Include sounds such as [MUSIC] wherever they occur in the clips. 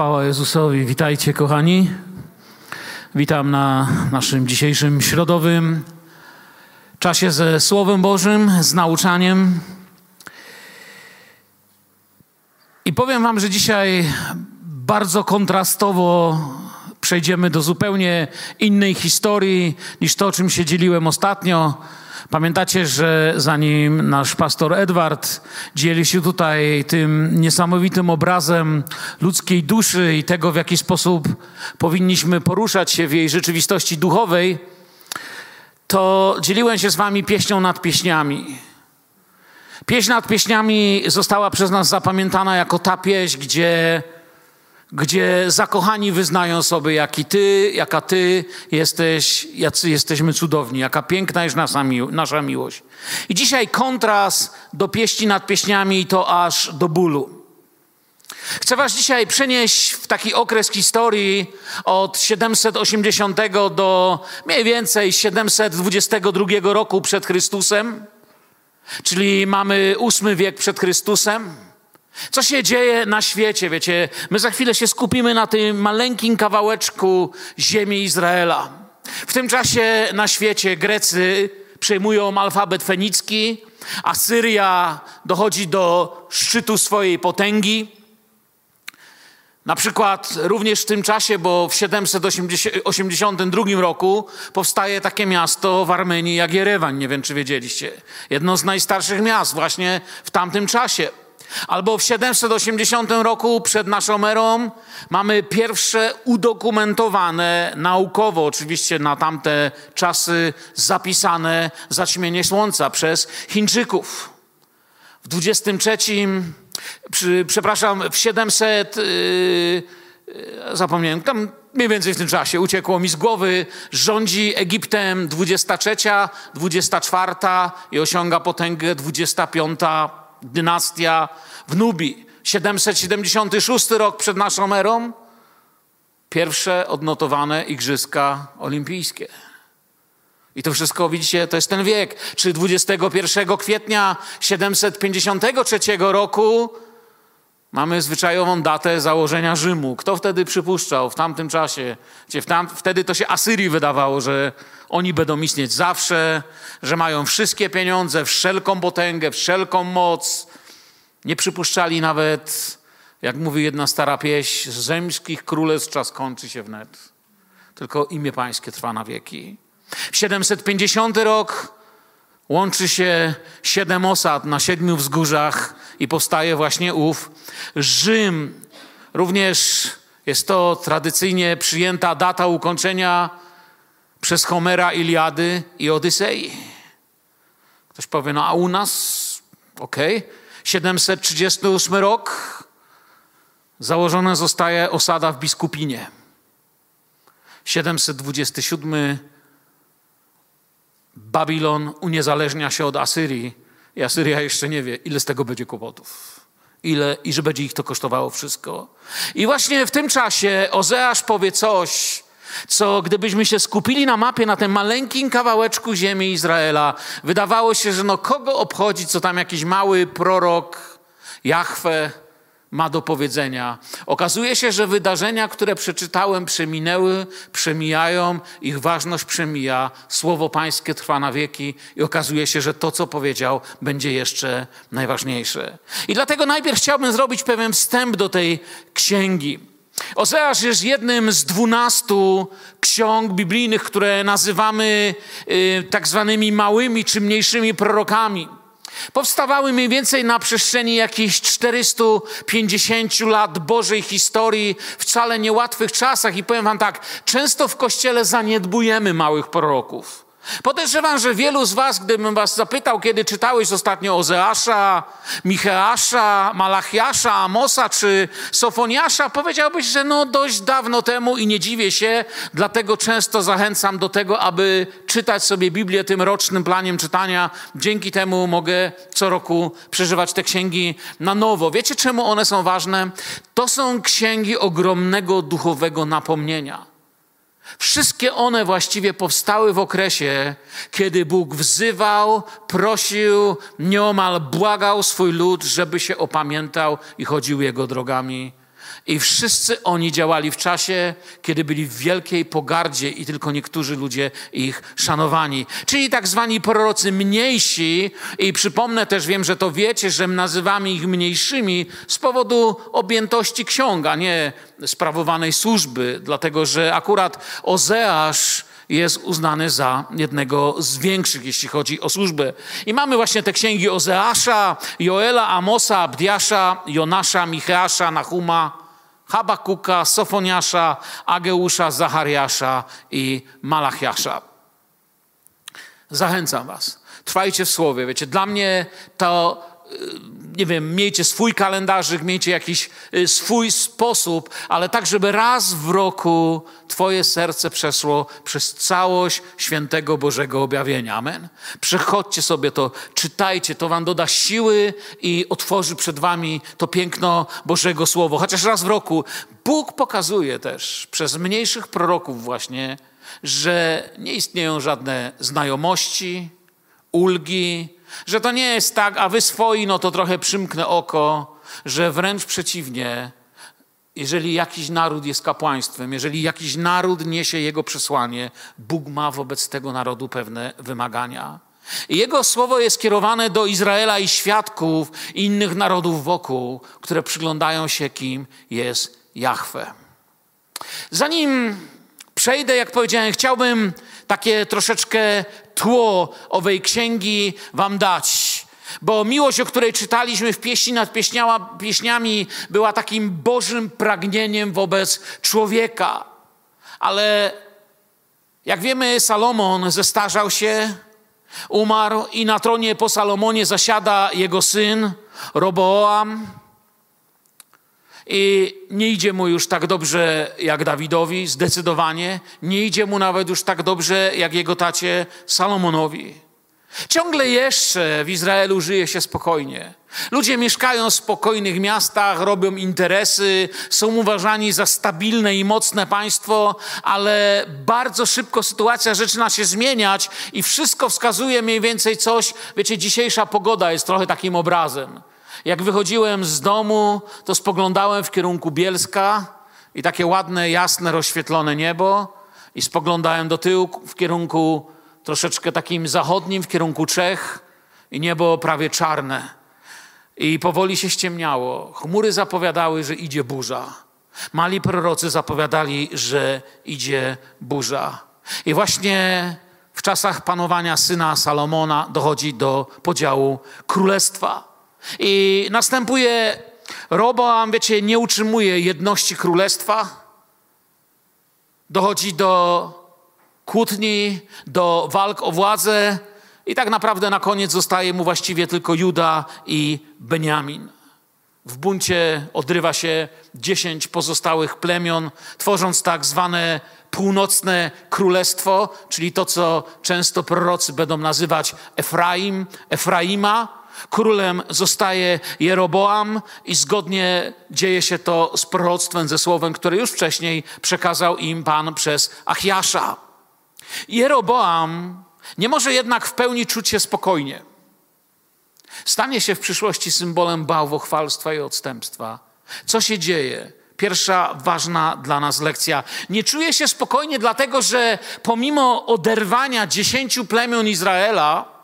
Chwała Jezusowi. Witajcie, kochani. Witam na naszym dzisiejszym środowym czasie ze Słowem Bożym, z nauczaniem. I powiem Wam, że dzisiaj bardzo kontrastowo przejdziemy do zupełnie innej historii niż to, czym się dzieliłem ostatnio. Pamiętacie, że zanim nasz pastor Edward dzieli się tutaj tym niesamowitym obrazem ludzkiej duszy i tego, w jaki sposób powinniśmy poruszać się w jej rzeczywistości duchowej, to dzieliłem się z wami pieśnią nad pieśniami. Pieśń nad pieśniami została przez nas zapamiętana jako ta pieśń, gdzie gdzie zakochani wyznają sobie, jaki ty, jaka ty jesteś, jacy jesteśmy cudowni, jaka piękna jest nasza, nasza miłość. I dzisiaj kontrast do pieśni nad pieśniami to aż do bólu. Chcę Was dzisiaj przenieść w taki okres historii od 780 do mniej więcej 722 roku przed Chrystusem, czyli mamy ósmy wiek przed Chrystusem. Co się dzieje na świecie? Wiecie, my za chwilę się skupimy na tym maleńkim kawałeczku ziemi Izraela. W tym czasie na świecie Grecy przejmują alfabet fenicki, Asyria dochodzi do szczytu swojej potęgi. Na przykład również w tym czasie, bo w 782 roku powstaje takie miasto w Armenii jak Jerewan, nie wiem czy wiedzieliście. Jedno z najstarszych miast właśnie w tamtym czasie. Albo w 780 roku przed naszą erą mamy pierwsze udokumentowane naukowo, oczywiście na tamte czasy zapisane zaćmienie słońca przez Chińczyków. W 23, przy, przepraszam, w 700, yy, zapomniałem, tam mniej więcej w tym czasie uciekło mi z głowy, rządzi Egiptem 23, 24 i osiąga potęgę 25 dynastia w Nubii. 776 rok przed naszą erą, pierwsze odnotowane Igrzyska Olimpijskie. I to wszystko, widzicie, to jest ten wiek. Czy 21 kwietnia 753 roku mamy zwyczajową datę założenia Rzymu. Kto wtedy przypuszczał w tamtym czasie? Gdzie tam, wtedy to się Asyrii wydawało, że oni będą istnieć zawsze, że mają wszystkie pieniądze, wszelką potęgę, wszelką moc, nie przypuszczali nawet, jak mówi jedna stara pieśń, z zemskich królestw czas kończy się wnet. Tylko imię pańskie trwa na wieki. W 750 rok łączy się siedem osad na siedmiu wzgórzach i powstaje właśnie ów Rzym. Również jest to tradycyjnie przyjęta data ukończenia przez Homera Iliady i Odysei. Ktoś powie, no a u nas, okej, okay. 738 rok założona zostaje osada w Biskupinie. 727 Babilon uniezależnia się od Asyrii i Asyria jeszcze nie wie, ile z tego będzie kłopotów. Ile i że będzie ich to kosztowało wszystko. I właśnie w tym czasie Ozeasz powie coś, co gdybyśmy się skupili na mapie, na tym maleńkim kawałeczku ziemi Izraela, wydawało się, że no kogo obchodzi, co tam jakiś mały prorok Jahwe ma do powiedzenia. Okazuje się, że wydarzenia, które przeczytałem, przeminęły, przemijają, ich ważność przemija, słowo Pańskie trwa na wieki i okazuje się, że to, co powiedział, będzie jeszcze najważniejsze. I dlatego najpierw chciałbym zrobić pewien wstęp do tej księgi. Ozeasz jest jednym z dwunastu ksiąg biblijnych, które nazywamy y, tak zwanymi małymi czy mniejszymi prorokami. Powstawały mniej więcej na przestrzeni jakichś 450 lat Bożej historii, wcale niełatwych czasach. I powiem Wam tak, często w kościele zaniedbujemy małych proroków. Podejrzewam, że wielu z was, gdybym was zapytał, kiedy czytałeś ostatnio Ozeasza, Micheasza, Malachiasza, Amosa czy Sofoniasza, powiedziałbyś, że no dość dawno temu i nie dziwię się, dlatego często zachęcam do tego, aby czytać sobie Biblię tym rocznym planiem czytania. Dzięki temu mogę co roku przeżywać te księgi na nowo. Wiecie, czemu one są ważne? To są księgi ogromnego duchowego napomnienia. Wszystkie one właściwie powstały w okresie, kiedy Bóg wzywał, prosił, nieomal błagał swój lud, żeby się opamiętał i chodził jego drogami. I wszyscy oni działali w czasie, kiedy byli w wielkiej pogardzie i tylko niektórzy ludzie ich szanowani. Czyli tak zwani prorocy mniejsi i przypomnę też, wiem, że to wiecie, że nazywamy ich mniejszymi z powodu objętości ksiąg, a nie sprawowanej służby, dlatego że akurat Ozeasz jest uznany za jednego z większych, jeśli chodzi o służbę. I mamy właśnie te księgi Ozeasza, Joela, Amosa, Abdiasza, Jonasza, Micheasza, Nahuma, Habakuka, Sofoniasza, Ageusza, Zachariasza i Malachiasza. Zachęcam was. Trwajcie w słowie. Wiecie, dla mnie to nie wiem, miejcie swój kalendarzyk, miejcie jakiś y, swój sposób, ale tak, żeby raz w roku Twoje serce przeszło przez całość świętego Bożego objawienia. Amen. Przechodźcie sobie to, czytajcie, to Wam doda siły i otworzy przed Wami to piękno Bożego Słowo. Chociaż raz w roku Bóg pokazuje też przez mniejszych proroków, właśnie, że nie istnieją żadne znajomości, ulgi, że to nie jest tak, a wy swoi, no to trochę przymknę oko, że wręcz przeciwnie, jeżeli jakiś naród jest kapłaństwem, jeżeli jakiś naród niesie jego przesłanie, Bóg ma wobec tego narodu pewne wymagania. I jego słowo jest kierowane do Izraela i świadków innych narodów wokół, które przyglądają się, kim jest Jahwe. Zanim przejdę, jak powiedziałem, chciałbym takie troszeczkę tło owej księgi wam dać. Bo miłość, o której czytaliśmy w pieśni nad pieśniami, była takim Bożym pragnieniem wobec człowieka. Ale jak wiemy, Salomon zestarzał się, umarł i na tronie po Salomonie zasiada jego syn Roboam. I nie idzie mu już tak dobrze jak Dawidowi, zdecydowanie. Nie idzie mu nawet już tak dobrze jak jego tacie Salomonowi. Ciągle jeszcze w Izraelu żyje się spokojnie. Ludzie mieszkają w spokojnych miastach, robią interesy, są uważani za stabilne i mocne państwo, ale bardzo szybko sytuacja zaczyna się zmieniać i wszystko wskazuje mniej więcej coś. Wiecie, dzisiejsza pogoda jest trochę takim obrazem. Jak wychodziłem z domu, to spoglądałem w kierunku Bielska i takie ładne, jasne, rozświetlone niebo i spoglądałem do tyłu w kierunku troszeczkę takim zachodnim, w kierunku Czech i niebo prawie czarne. I powoli się ściemniało. Chmury zapowiadały, że idzie burza. Mali prorocy zapowiadali, że idzie burza. I właśnie w czasach panowania syna Salomona dochodzi do podziału królestwa. I następuje Roboam, wiecie, nie utrzymuje jedności królestwa. Dochodzi do kłótni, do walk o władzę i tak naprawdę na koniec zostaje mu właściwie tylko Juda i Beniamin. W buncie odrywa się dziesięć pozostałych plemion, tworząc tak zwane północne królestwo, czyli to, co często prorocy będą nazywać Efraim, Efraima. Królem zostaje Jeroboam i zgodnie dzieje się to z proroctwem, ze słowem, które już wcześniej przekazał im Pan przez Achiasza. Jeroboam nie może jednak w pełni czuć się spokojnie. Stanie się w przyszłości symbolem bałwochwalstwa i odstępstwa. Co się dzieje? Pierwsza ważna dla nas lekcja. Nie czuje się spokojnie, dlatego że pomimo oderwania dziesięciu plemion Izraela,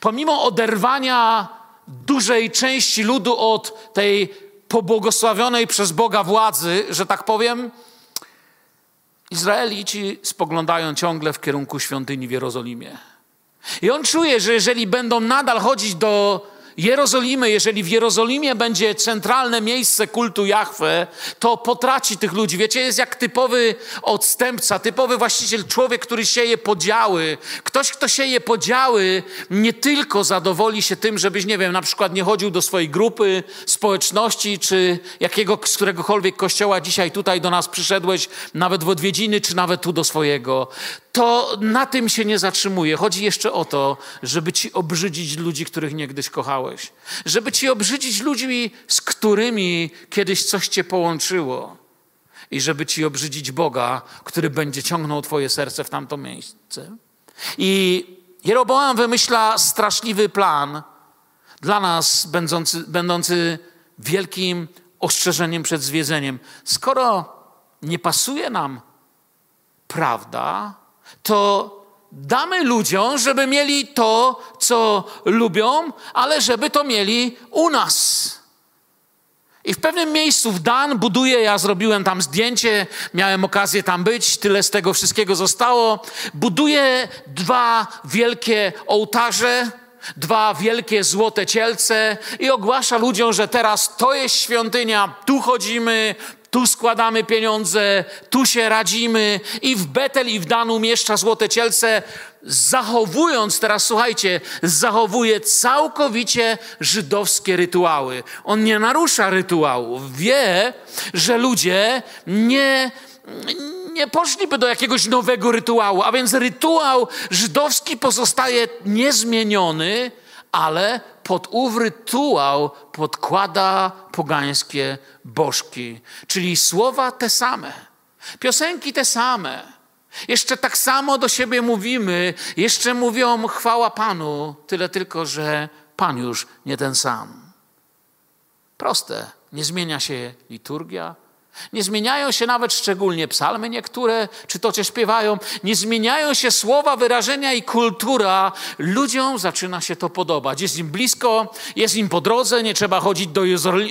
Pomimo oderwania dużej części ludu od tej pobłogosławionej przez Boga władzy, że tak powiem, Izraelici spoglądają ciągle w kierunku świątyni w Jerozolimie. I on czuje, że jeżeli będą nadal chodzić do Jerozolimy, jeżeli w Jerozolimie będzie centralne miejsce kultu Jahwe, to potraci tych ludzi. Wiecie, jest jak typowy odstępca, typowy właściciel, człowiek, który sieje podziały. Ktoś, kto sieje podziały, nie tylko zadowoli się tym, żebyś, nie wiem, na przykład nie chodził do swojej grupy, społeczności, czy jakiego, z któregokolwiek kościoła dzisiaj tutaj do nas przyszedłeś, nawet w odwiedziny, czy nawet tu do swojego to na tym się nie zatrzymuje. Chodzi jeszcze o to, żeby ci obrzydzić ludzi, których niegdyś kochałeś. Żeby ci obrzydzić ludzi, z którymi kiedyś coś cię połączyło. I żeby ci obrzydzić Boga, który będzie ciągnął twoje serce w tamto miejsce. I Jeroboam wymyśla straszliwy plan dla nas, będący, będący wielkim ostrzeżeniem przed zwiedzeniem. Skoro nie pasuje nam prawda, to damy ludziom, żeby mieli to, co lubią, ale żeby to mieli u nas. I w pewnym miejscu w Dan buduje, ja zrobiłem tam zdjęcie, miałem okazję tam być, tyle z tego wszystkiego zostało. Buduje dwa wielkie ołtarze, dwa wielkie złote cielce i ogłasza ludziom, że teraz to jest świątynia, tu chodzimy, tu składamy pieniądze, tu się radzimy i w Betel i w Dan umieszcza złote cielce, zachowując, teraz słuchajcie, zachowuje całkowicie żydowskie rytuały. On nie narusza rytuałów. Wie, że ludzie nie, nie poszliby do jakiegoś nowego rytuału, a więc rytuał żydowski pozostaje niezmieniony, ale pod ów rytuał podkłada pogańskie bożki, czyli słowa te same, piosenki te same. Jeszcze tak samo do siebie mówimy, jeszcze mówią chwała Panu, tyle tylko, że Pan już nie ten sam. Proste, nie zmienia się liturgia, nie zmieniają się nawet szczególnie psalmy niektóre, czy to, czy śpiewają. Nie zmieniają się słowa, wyrażenia i kultura. Ludziom zaczyna się to podobać. Jest im blisko, jest im po drodze, nie trzeba chodzić do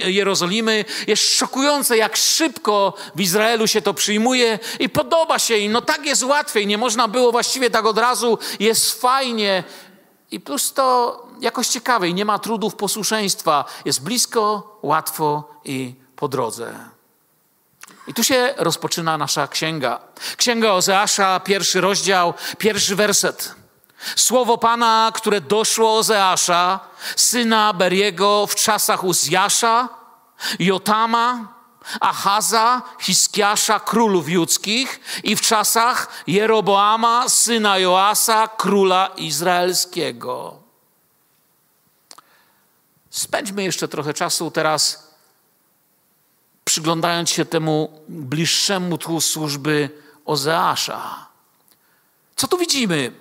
Jerozolimy. Jest szokujące, jak szybko w Izraelu się to przyjmuje i podoba się im. No tak jest łatwiej, nie można było właściwie tak od razu. Jest fajnie. I plus to jakoś ciekawej, nie ma trudów posłuszeństwa. Jest blisko, łatwo i po drodze. I tu się rozpoczyna nasza księga. Księga Ozeasza, pierwszy rozdział, pierwszy werset. Słowo Pana, które doszło Ozeasza, syna Beriego w czasach Uzjasza, Jotama, Achaza, Hiskiasza, królów judzkich i w czasach Jeroboama, syna Joasa, króla izraelskiego. Spędźmy jeszcze trochę czasu teraz przyglądając się temu bliższemu tłu służby Ozeasza. Co tu widzimy?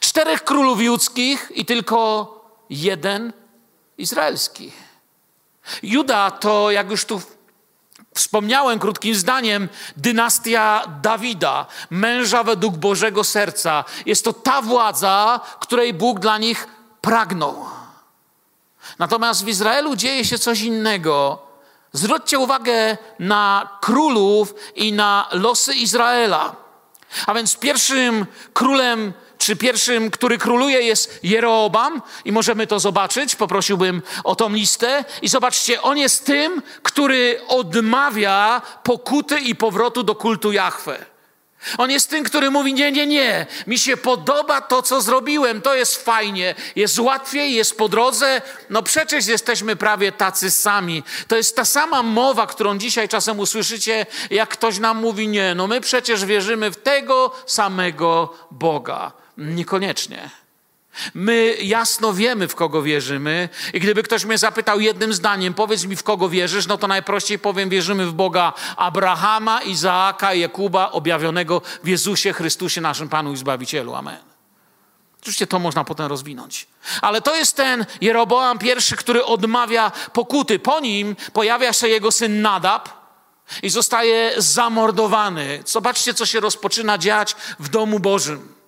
Czterech królów judzkich i tylko jeden izraelski. Juda to, jak już tu wspomniałem krótkim zdaniem, dynastia Dawida, męża według Bożego serca. Jest to ta władza, której Bóg dla nich pragnął. Natomiast w Izraelu dzieje się coś innego. Zwróćcie uwagę na królów i na losy Izraela. A więc pierwszym królem, czy pierwszym, który króluje, jest Jeroobam, i możemy to zobaczyć. Poprosiłbym o tą listę. I zobaczcie, on jest tym, który odmawia pokuty i powrotu do kultu Jahwe. On jest tym, który mówi: Nie, nie, nie, mi się podoba to, co zrobiłem, to jest fajnie, jest łatwiej, jest po drodze. No przecież jesteśmy prawie tacy sami. To jest ta sama mowa, którą dzisiaj czasem usłyszycie, jak ktoś nam mówi: Nie, no my przecież wierzymy w tego samego Boga. Niekoniecznie. My jasno wiemy, w kogo wierzymy, i gdyby ktoś mnie zapytał jednym zdaniem, powiedz mi, w kogo wierzysz, no to najprościej powiem, wierzymy w Boga Abrahama, Izaaka, Jakuba, objawionego w Jezusie Chrystusie, naszym Panu i Zbawicielu. Amen. Oczywiście to można potem rozwinąć. Ale to jest ten Jeroboam pierwszy, który odmawia pokuty. Po nim pojawia się jego syn Nadab i zostaje zamordowany. Zobaczcie, co się rozpoczyna dziać w domu Bożym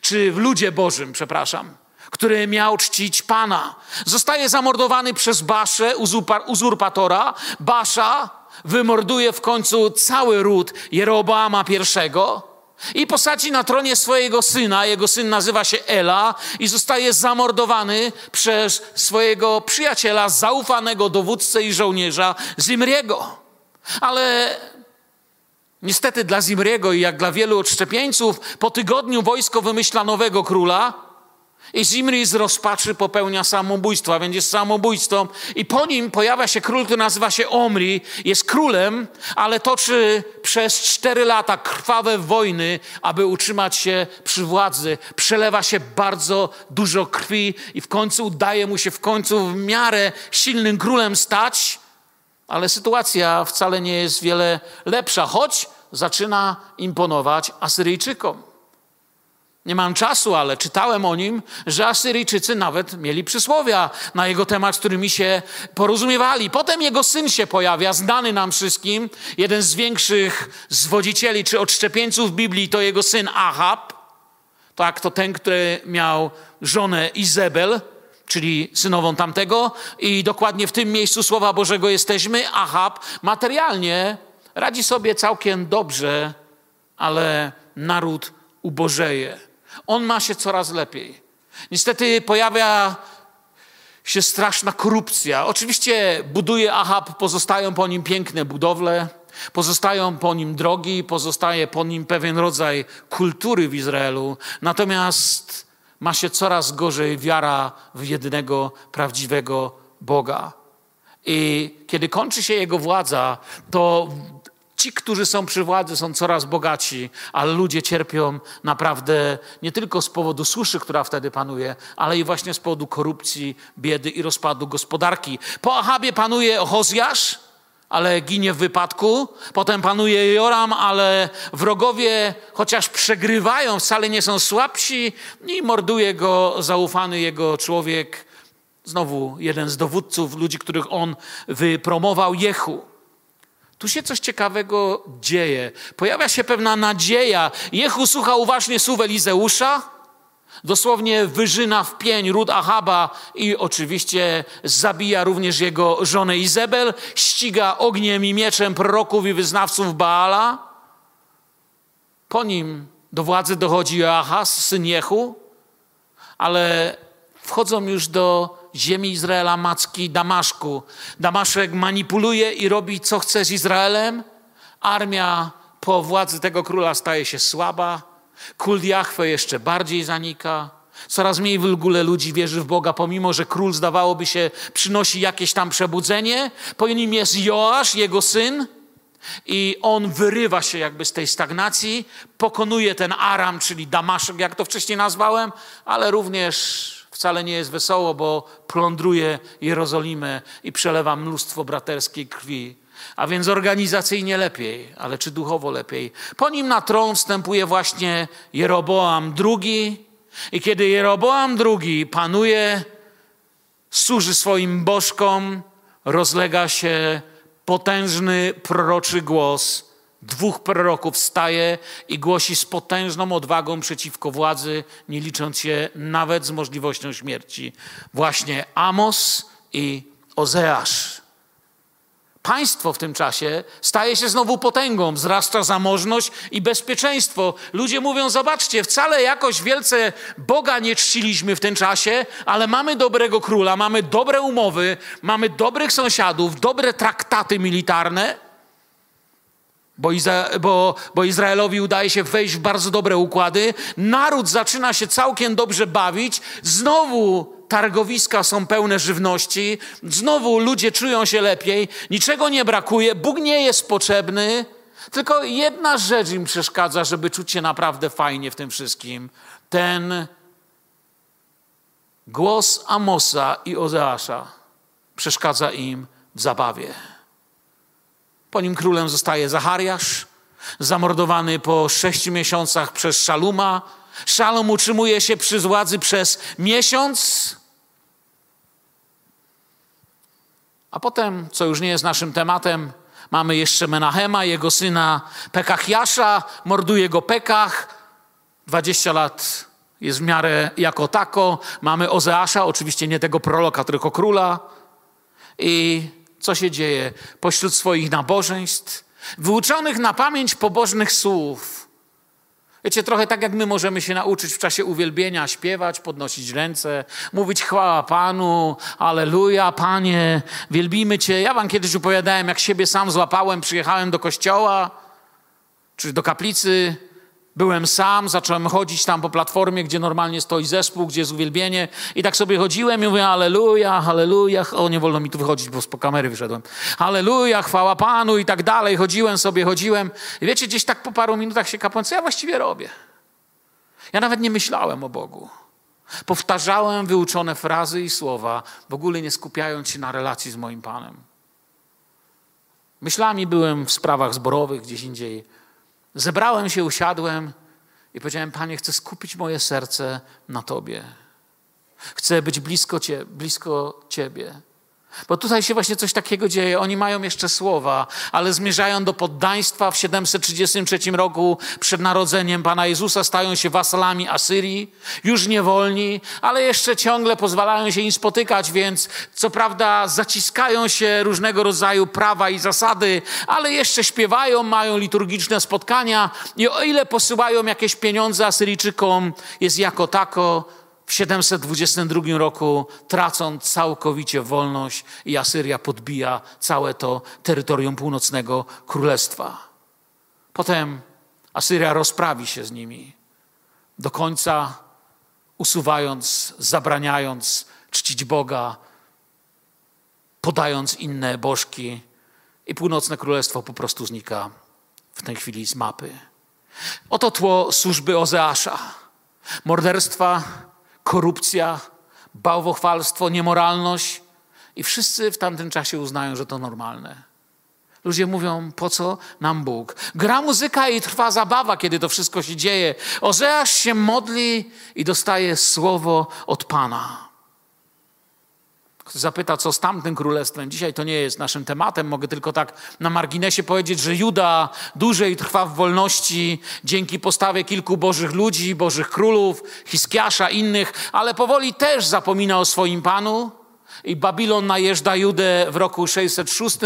czy w ludzie Bożym, przepraszam, który miał czcić Pana. Zostaje zamordowany przez Baszę, uzurpatora. Basza wymorduje w końcu cały ród Jeroboama I i posadzi na tronie swojego syna. Jego syn nazywa się Ela i zostaje zamordowany przez swojego przyjaciela, zaufanego dowódcę i żołnierza Zimriego. Ale Niestety dla Zimriego i jak dla wielu odszczepieńców, po tygodniu wojsko wymyśla nowego króla i Zimri z rozpaczy popełnia samobójstwo, a więc jest samobójstwem. I po nim pojawia się król, który nazywa się Omri, jest królem, ale toczy przez cztery lata krwawe wojny, aby utrzymać się przy władzy. Przelewa się bardzo dużo krwi i w końcu udaje mu się w końcu w miarę silnym królem stać, ale sytuacja wcale nie jest wiele lepsza, choć zaczyna imponować Asyryjczykom. Nie mam czasu, ale czytałem o nim, że Asyryjczycy nawet mieli przysłowia na jego temat, z którymi się porozumiewali. Potem jego syn się pojawia, znany nam wszystkim, jeden z większych zwodzicieli czy odszczepieńców Biblii, to jego syn Ahab. Tak, to ten, który miał żonę Izabel, czyli synową tamtego. I dokładnie w tym miejscu Słowa Bożego jesteśmy. Ahab materialnie radzi sobie całkiem dobrze, ale naród ubożeje. On ma się coraz lepiej. Niestety pojawia się straszna korupcja. Oczywiście buduje Ahab, pozostają po nim piękne budowle, pozostają po nim drogi, pozostaje po nim pewien rodzaj kultury w Izraelu. Natomiast ma się coraz gorzej wiara w jednego prawdziwego Boga. I kiedy kończy się jego władza, to Ci, którzy są przy władzy, są coraz bogaci, ale ludzie cierpią naprawdę nie tylko z powodu suszy, która wtedy panuje, ale i właśnie z powodu korupcji, biedy i rozpadu gospodarki. Po Ahabie panuje Ohozjasz, ale ginie w wypadku. Potem panuje Joram, ale wrogowie, chociaż przegrywają, wcale nie są słabsi i morduje go zaufany jego człowiek. Znowu jeden z dowódców, ludzi, których on wypromował, Jehu. Tu się coś ciekawego dzieje. Pojawia się pewna nadzieja. Jehu słucha uważnie słów Elizeusza, dosłownie wyżyna w pień ród Ahaba i oczywiście zabija również jego żonę Izabel, ściga ogniem i mieczem proroków i wyznawców Baala. Po nim do władzy dochodzi Joachaz, syn Jehu, ale wchodzą już do ziemi Izraela, macki Damaszku. Damaszek manipuluje i robi co chce z Izraelem. Armia po władzy tego króla staje się słaba. Kult Jahwe jeszcze bardziej zanika. Coraz mniej w ogóle ludzi wierzy w Boga, pomimo że król zdawałoby się przynosi jakieś tam przebudzenie. Po nim jest Joasz, jego syn. I on wyrywa się jakby z tej stagnacji, pokonuje ten Aram, czyli Damaszek, jak to wcześniej nazwałem, ale również Wcale nie jest wesoło, bo plądruje Jerozolimę i przelewa mnóstwo braterskiej krwi. A więc organizacyjnie lepiej, ale czy duchowo lepiej? Po nim na tron wstępuje właśnie Jeroboam II. I kiedy Jeroboam II panuje, służy swoim bożkom, rozlega się potężny proroczy głos Dwóch proroków staje i głosi z potężną odwagą przeciwko władzy, nie licząc się nawet z możliwością śmierci. Właśnie Amos i Ozeasz. Państwo w tym czasie staje się znowu potęgą, wzrasta zamożność i bezpieczeństwo. Ludzie mówią: Zobaczcie, wcale jakoś wielce Boga nie czciliśmy w tym czasie, ale mamy dobrego króla, mamy dobre umowy, mamy dobrych sąsiadów, dobre traktaty militarne bo, Izra- bo, bo, Izraelowi udaje się wejść w bardzo dobre układy. Naród zaczyna się całkiem dobrze bawić. Znowu targowiska są pełne żywności. Znowu ludzie czują się lepiej. Niczego nie brakuje. Bóg nie jest potrzebny. Tylko jedna rzecz im przeszkadza, żeby czuć się naprawdę fajnie w tym wszystkim. Ten głos Amosa i Ozeasza przeszkadza im w zabawie. Po nim królem zostaje Zachariasz, zamordowany po sześciu miesiącach przez Szaluma. Szalom utrzymuje się przy władzy przez miesiąc, a potem, co już nie jest naszym tematem, mamy jeszcze Menachema, jego syna Pekachiasza, morduje go Pekach. 20 lat jest w miarę jako tako. Mamy Ozeasza, oczywiście nie tego proroka, tylko króla. I co się dzieje pośród swoich nabożeństw, wyuczonych na pamięć pobożnych słów. Wiecie, trochę tak jak my możemy się nauczyć w czasie uwielbienia śpiewać, podnosić ręce, mówić chwała Panu, aleluja, Panie, wielbimy Cię. Ja wam kiedyś opowiadałem, jak siebie sam złapałem, przyjechałem do kościoła, czy do kaplicy, Byłem sam, zacząłem chodzić tam po platformie, gdzie normalnie stoi zespół, gdzie jest uwielbienie i tak sobie chodziłem i mówię aleluja, aleluja, o nie wolno mi tu wychodzić, bo po kamery wyszedłem. Aleluja, chwała Panu i tak dalej. Chodziłem sobie, chodziłem i wiecie, gdzieś tak po paru minutach się kapłem, co ja właściwie robię? Ja nawet nie myślałem o Bogu. Powtarzałem wyuczone frazy i słowa, w ogóle nie skupiając się na relacji z moim Panem. Myślami byłem w sprawach zborowych, gdzieś indziej Zebrałem się, usiadłem I powiedziałem, Panie, chcę skupić moje serce na Tobie. Chcę być blisko, cie, blisko Ciebie. Bo tutaj się właśnie coś takiego dzieje. Oni mają jeszcze słowa, ale zmierzają do poddaństwa. W 733 roku przed narodzeniem Pana Jezusa stają się wasalami Asyrii, już niewolni, ale jeszcze ciągle pozwalają się im spotykać, więc co prawda zaciskają się różnego rodzaju prawa i zasady, ale jeszcze śpiewają, mają liturgiczne spotkania i o ile posyłają jakieś pieniądze Asyryjczykom, jest jako tako w 722 roku tracą całkowicie wolność i Asyria podbija całe to terytorium północnego królestwa. Potem Asyria rozprawi się z nimi do końca, usuwając, zabraniając czcić Boga, podając inne bożki, i północne królestwo po prostu znika w tej chwili z mapy. Oto tło służby Ozeasza. Morderstwa, korupcja, bałwochwalstwo, niemoralność. I wszyscy w tamtym czasie uznają, że to normalne. Ludzie mówią, po co nam Bóg? Gra muzyka i trwa zabawa, kiedy to wszystko się dzieje. Ozeasz się modli i dostaje słowo od Pana zapyta, co z tamtym królestwem. Dzisiaj to nie jest naszym tematem. Mogę tylko tak na marginesie powiedzieć, że Juda dłużej trwa w wolności dzięki postawie kilku bożych ludzi, bożych królów, Hiskiasza, innych, ale powoli też zapomina o swoim Panu. I Babilon najeżdża Judę w roku 606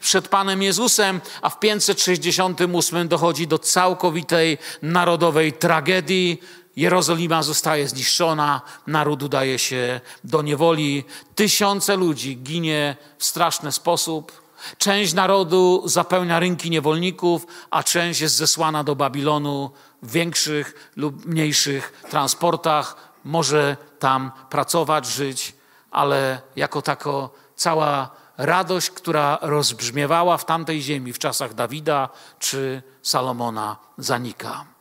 przed Panem Jezusem, a w 568 dochodzi do całkowitej narodowej tragedii. Jerozolima zostaje zniszczona, naród udaje się do niewoli, tysiące ludzi ginie w straszny sposób. Część narodu zapełnia rynki niewolników, a część jest zesłana do Babilonu w większych lub mniejszych transportach. Może tam pracować, żyć, ale jako tako cała radość, która rozbrzmiewała w tamtej ziemi w czasach Dawida czy Salomona, zanika.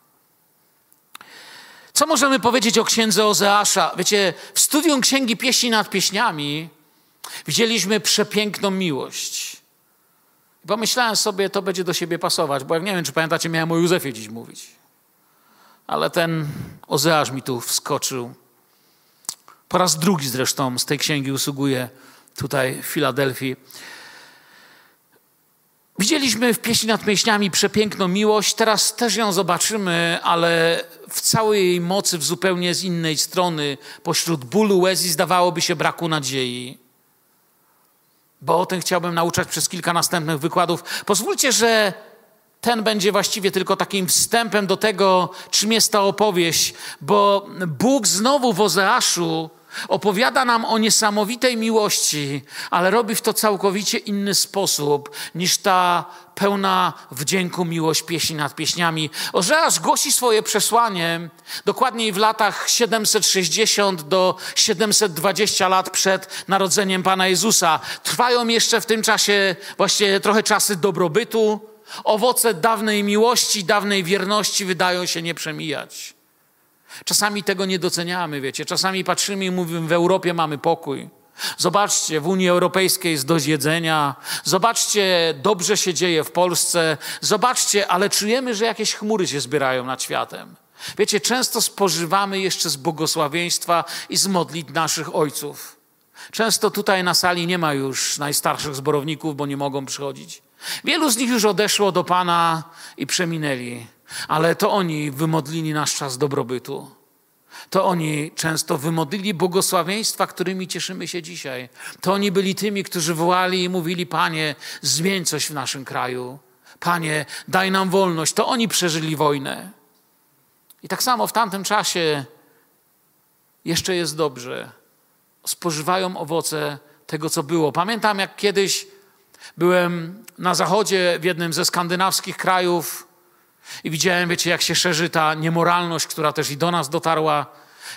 Co możemy powiedzieć o księdze Ozeasza? Wiecie, w studium Księgi Pieśni nad Pieśniami widzieliśmy przepiękną miłość. Pomyślałem sobie, to będzie do siebie pasować, bo jak nie wiem, czy pamiętacie, miałem o Józefie dziś mówić. Ale ten Ozeasz mi tu wskoczył. Po raz drugi zresztą z tej księgi usługuje tutaj w Filadelfii. Widzieliśmy w pieśni nad pieśniami przepiękną miłość, teraz też ją zobaczymy, ale w całej jej mocy, w zupełnie z innej strony, pośród bólu, łez i zdawałoby się braku nadziei. Bo o tym chciałbym nauczać przez kilka następnych wykładów. Pozwólcie, że ten będzie właściwie tylko takim wstępem do tego, czym jest ta opowieść, bo Bóg znowu w Ozeaszu Opowiada nam o niesamowitej miłości, ale robi w to całkowicie inny sposób niż ta pełna wdzięku miłość pieśni nad pieśniami. Ozeasz głosi swoje przesłanie dokładniej w latach 760 do 720 lat przed narodzeniem Pana Jezusa. Trwają jeszcze w tym czasie właśnie trochę czasy dobrobytu. Owoce dawnej miłości, dawnej wierności wydają się nie przemijać. Czasami tego nie doceniamy, wiecie. Czasami patrzymy i mówimy, w Europie mamy pokój. Zobaczcie, w Unii Europejskiej jest dość jedzenia. Zobaczcie, dobrze się dzieje w Polsce. Zobaczcie, ale czujemy, że jakieś chmury się zbierają nad światem. Wiecie, często spożywamy jeszcze z błogosławieństwa i z modlitw naszych ojców. Często tutaj na sali nie ma już najstarszych zborowników, bo nie mogą przychodzić. Wielu z nich już odeszło do Pana i przeminęli ale to oni wymodlili nasz czas dobrobytu. To oni często wymodlili błogosławieństwa, którymi cieszymy się dzisiaj. To oni byli tymi, którzy wołali i mówili: Panie, zmień coś w naszym kraju. Panie, daj nam wolność. To oni przeżyli wojnę. I tak samo w tamtym czasie jeszcze jest dobrze. Spożywają owoce tego, co było. Pamiętam, jak kiedyś byłem na zachodzie w jednym ze skandynawskich krajów i widziałem, wiecie, jak się szerzy ta niemoralność, która też i do nas dotarła.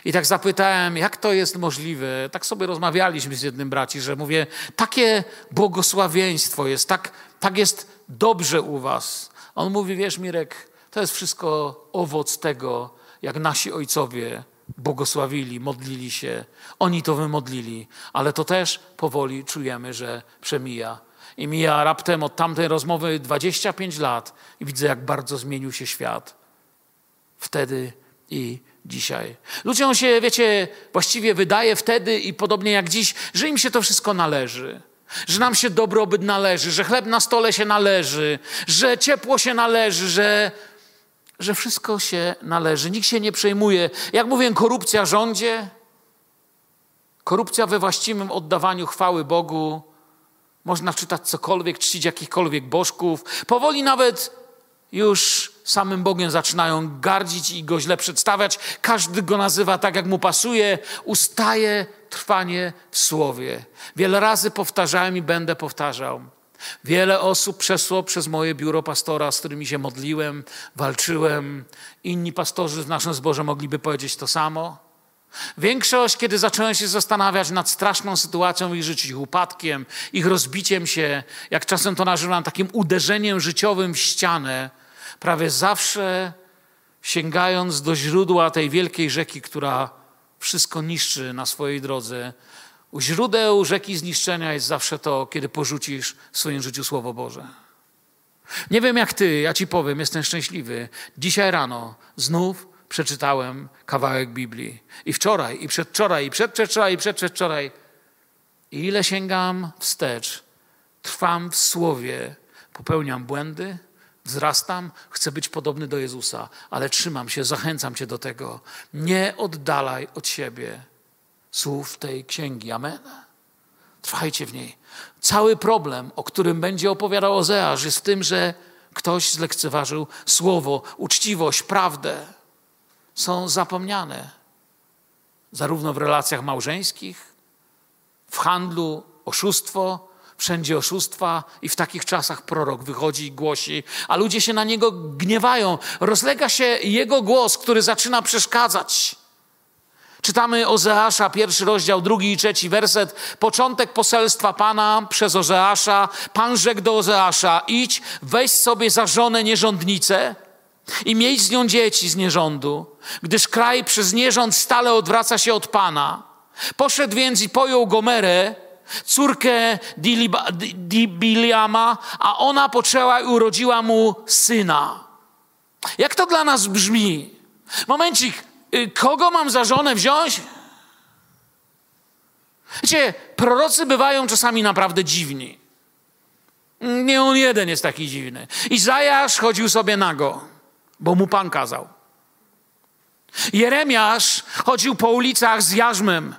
I tak zapytałem, jak to jest możliwe. Tak sobie rozmawialiśmy z jednym braci, że mówię, takie błogosławieństwo jest, tak, tak jest dobrze u was. On mówi, wiesz Mirek, to jest wszystko owoc tego, jak nasi ojcowie błogosławili, modlili się. Oni to wymodlili, ale to też powoli czujemy, że przemija. I mija raptem od tamtej rozmowy 25 lat i widzę, jak bardzo zmienił się świat. wtedy i dzisiaj. Ludziom się, wiecie, właściwie wydaje wtedy i podobnie jak dziś, że im się to wszystko należy. Że nam się dobrobyt należy, że chleb na stole się należy, że ciepło się należy, że, że wszystko się należy. Nikt się nie przejmuje. Jak mówię, korupcja rządzie, korupcja we właściwym oddawaniu chwały Bogu. Można czytać cokolwiek, czcić jakichkolwiek bożków. Powoli nawet już samym Bogiem zaczynają gardzić i go źle przedstawiać. Każdy go nazywa tak, jak mu pasuje. Ustaje trwanie w słowie. Wiele razy powtarzałem i będę powtarzał. Wiele osób przeszło przez moje biuro pastora, z którymi się modliłem, walczyłem. Inni pastorzy w naszym zborze mogliby powiedzieć to samo. Większość, kiedy zacząłem się zastanawiać nad straszną sytuacją ich życia, ich upadkiem, ich rozbiciem się, jak czasem to nazywam takim uderzeniem życiowym w ścianę, prawie zawsze sięgając do źródła tej wielkiej rzeki, która wszystko niszczy na swojej drodze. U źródeł rzeki zniszczenia jest zawsze to, kiedy porzucisz w swoim życiu Słowo Boże. Nie wiem jak ty, ja ci powiem, jestem szczęśliwy. Dzisiaj rano znów przeczytałem kawałek Biblii. I wczoraj, i przedwczoraj, i przedwczoraj, i przedwczoraj. I ile sięgam wstecz, trwam w słowie, popełniam błędy, wzrastam, chcę być podobny do Jezusa, ale trzymam się, zachęcam cię do tego. Nie oddalaj od siebie słów tej księgi. Amen. Trwajcie w niej. Cały problem, o którym będzie opowiadał Ozeasz, jest w tym, że ktoś zlekceważył słowo, uczciwość, prawdę. Są zapomniane. Zarówno w relacjach małżeńskich, w handlu, oszustwo, wszędzie oszustwa i w takich czasach prorok wychodzi i głosi, a ludzie się na niego gniewają. Rozlega się jego głos, który zaczyna przeszkadzać. Czytamy Ozeasza, pierwszy rozdział, drugi i trzeci werset. Początek poselstwa Pana przez Ozeasza. Pan rzekł do Ozeasza, idź, weź sobie za żonę nierządnicę i miej z nią dzieci z nierządu, gdyż kraj przez nierząd stale odwraca się od Pana. Poszedł więc i pojął Gomerę, córkę Dibiliama, a ona poczęła i urodziła mu syna. Jak to dla nas brzmi? Momencik, y, kogo mam za żonę wziąć? Wiecie, prorocy bywają czasami naprawdę dziwni. Nie on jeden jest taki dziwny. Izajasz chodził sobie nago, bo mu Pan kazał. Jeremiasz chodził po ulicach z jarzmem,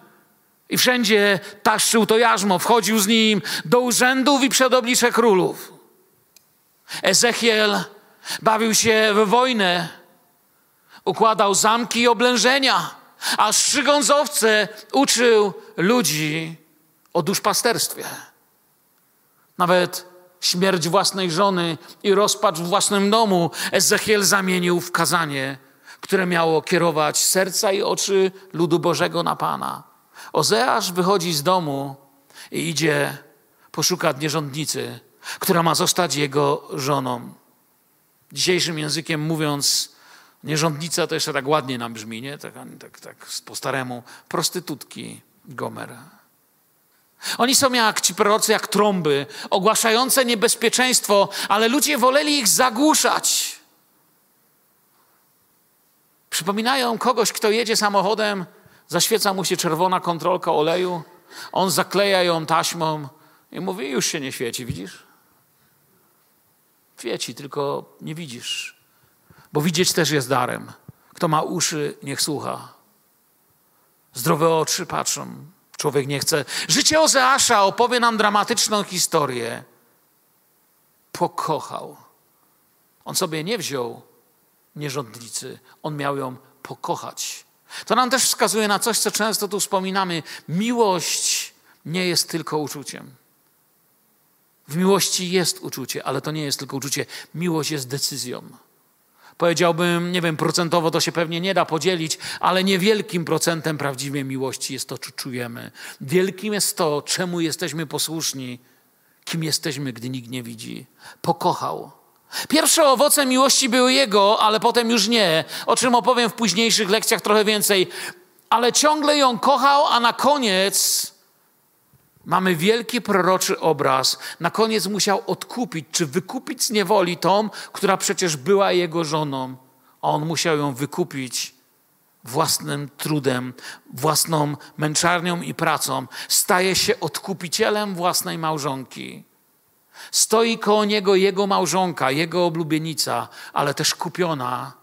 i wszędzie taszczył to jarzmo, wchodził z nim do urzędów i przed oblicze królów. Ezechiel bawił się w wojnę, układał zamki i oblężenia, a strzygąc owce uczył ludzi o duszpasterstwie. Nawet śmierć własnej żony i rozpacz w własnym domu Ezechiel zamienił w kazanie, które miało kierować serca i oczy ludu Bożego na Pana. Ozeasz wychodzi z domu i idzie poszukać nierządnicy, która ma zostać jego żoną. Dzisiejszym językiem mówiąc, nierządnica to jeszcze tak ładnie nam brzmi, nie? Tak, tak, tak po staremu. Prostytutki Gomer. Oni są jak ci prorocy, jak trąby, ogłaszające niebezpieczeństwo, ale ludzie woleli ich zagłuszać. Przypominają kogoś, kto jedzie samochodem Zaświeca mu się czerwona kontrolka oleju, on zakleja ją taśmą i mówi: Już się nie świeci, widzisz? Świeci, tylko nie widzisz. Bo widzieć też jest darem. Kto ma uszy, niech słucha. Zdrowe oczy patrzą. Człowiek nie chce. Życie Ozeasza opowie nam dramatyczną historię. Pokochał. On sobie nie wziął nierządnicy, on miał ją pokochać. To nam też wskazuje na coś, co często tu wspominamy. Miłość nie jest tylko uczuciem. W miłości jest uczucie, ale to nie jest tylko uczucie. Miłość jest decyzją. Powiedziałbym, nie wiem, procentowo to się pewnie nie da podzielić, ale niewielkim procentem prawdziwej miłości jest to, czy czujemy. Wielkim jest to, czemu jesteśmy posłuszni, kim jesteśmy, gdy nikt nie widzi. Pokochał. Pierwsze owoce miłości były jego, ale potem już nie, o czym opowiem w późniejszych lekcjach trochę więcej. Ale ciągle ją kochał, a na koniec mamy wielki proroczy obraz. Na koniec musiał odkupić, czy wykupić z niewoli tą, która przecież była jego żoną. a on musiał ją wykupić własnym trudem, własną męczarnią i pracą. Staje się odkupicielem własnej małżonki. Stoi koło niego jego małżonka, jego oblubienica, ale też kupiona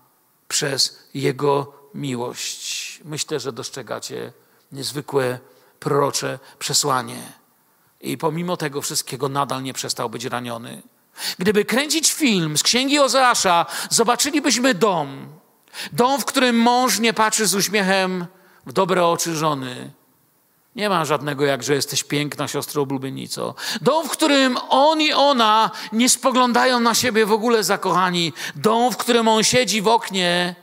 przez jego miłość. Myślę, że dostrzegacie niezwykłe prorocze przesłanie. I pomimo tego wszystkiego nadal nie przestał być raniony. Gdyby kręcić film z księgi Ozeasza, zobaczylibyśmy dom. Dom, w którym mąż nie patrzy z uśmiechem w dobre oczy żony. Nie ma żadnego, jak że jesteś piękna, siostro oblubienico. Dom, w którym on i ona nie spoglądają na siebie w ogóle zakochani. Dom, w którym on siedzi w oknie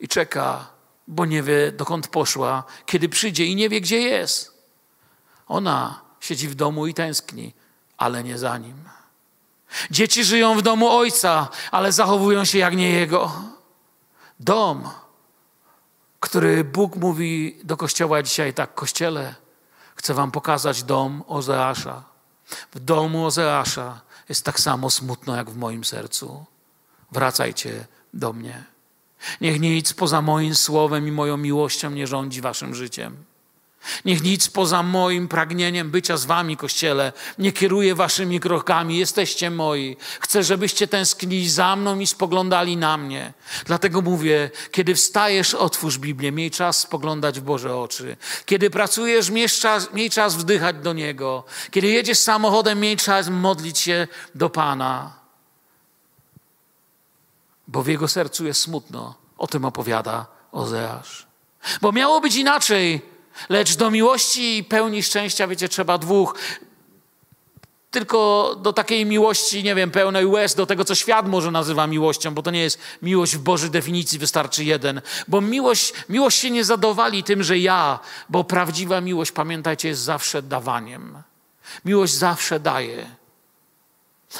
i czeka, bo nie wie, dokąd poszła, kiedy przyjdzie i nie wie, gdzie jest. Ona siedzi w domu i tęskni, ale nie za nim. Dzieci żyją w domu ojca, ale zachowują się jak nie jego. Dom, który Bóg mówi do kościoła dzisiaj tak, kościele, chcę wam pokazać dom Ozeasza. W domu Ozeasza jest tak samo smutno jak w moim sercu. Wracajcie do mnie. Niech nic poza moim słowem i moją miłością nie rządzi waszym życiem. Niech nic poza moim pragnieniem bycia z wami, Kościele, nie kieruje waszymi krokami. Jesteście moi. Chcę, żebyście tęsknili za mną i spoglądali na mnie. Dlatego mówię, kiedy wstajesz, otwórz Biblię, miej czas spoglądać w Boże oczy. Kiedy pracujesz, miej czas, miej czas wdychać do Niego. Kiedy jedziesz samochodem, miej czas modlić się do Pana. Bo w Jego sercu jest smutno. O tym opowiada Ozeasz. Bo miało być inaczej. Lecz do miłości i pełni szczęścia, wiecie, trzeba dwóch. Tylko do takiej miłości, nie wiem, pełnej łez, do tego, co świat może nazywa miłością, bo to nie jest miłość w Bożej definicji, wystarczy jeden. Bo miłość, miłość się nie zadowali tym, że ja, bo prawdziwa miłość, pamiętajcie, jest zawsze dawaniem. Miłość zawsze daje.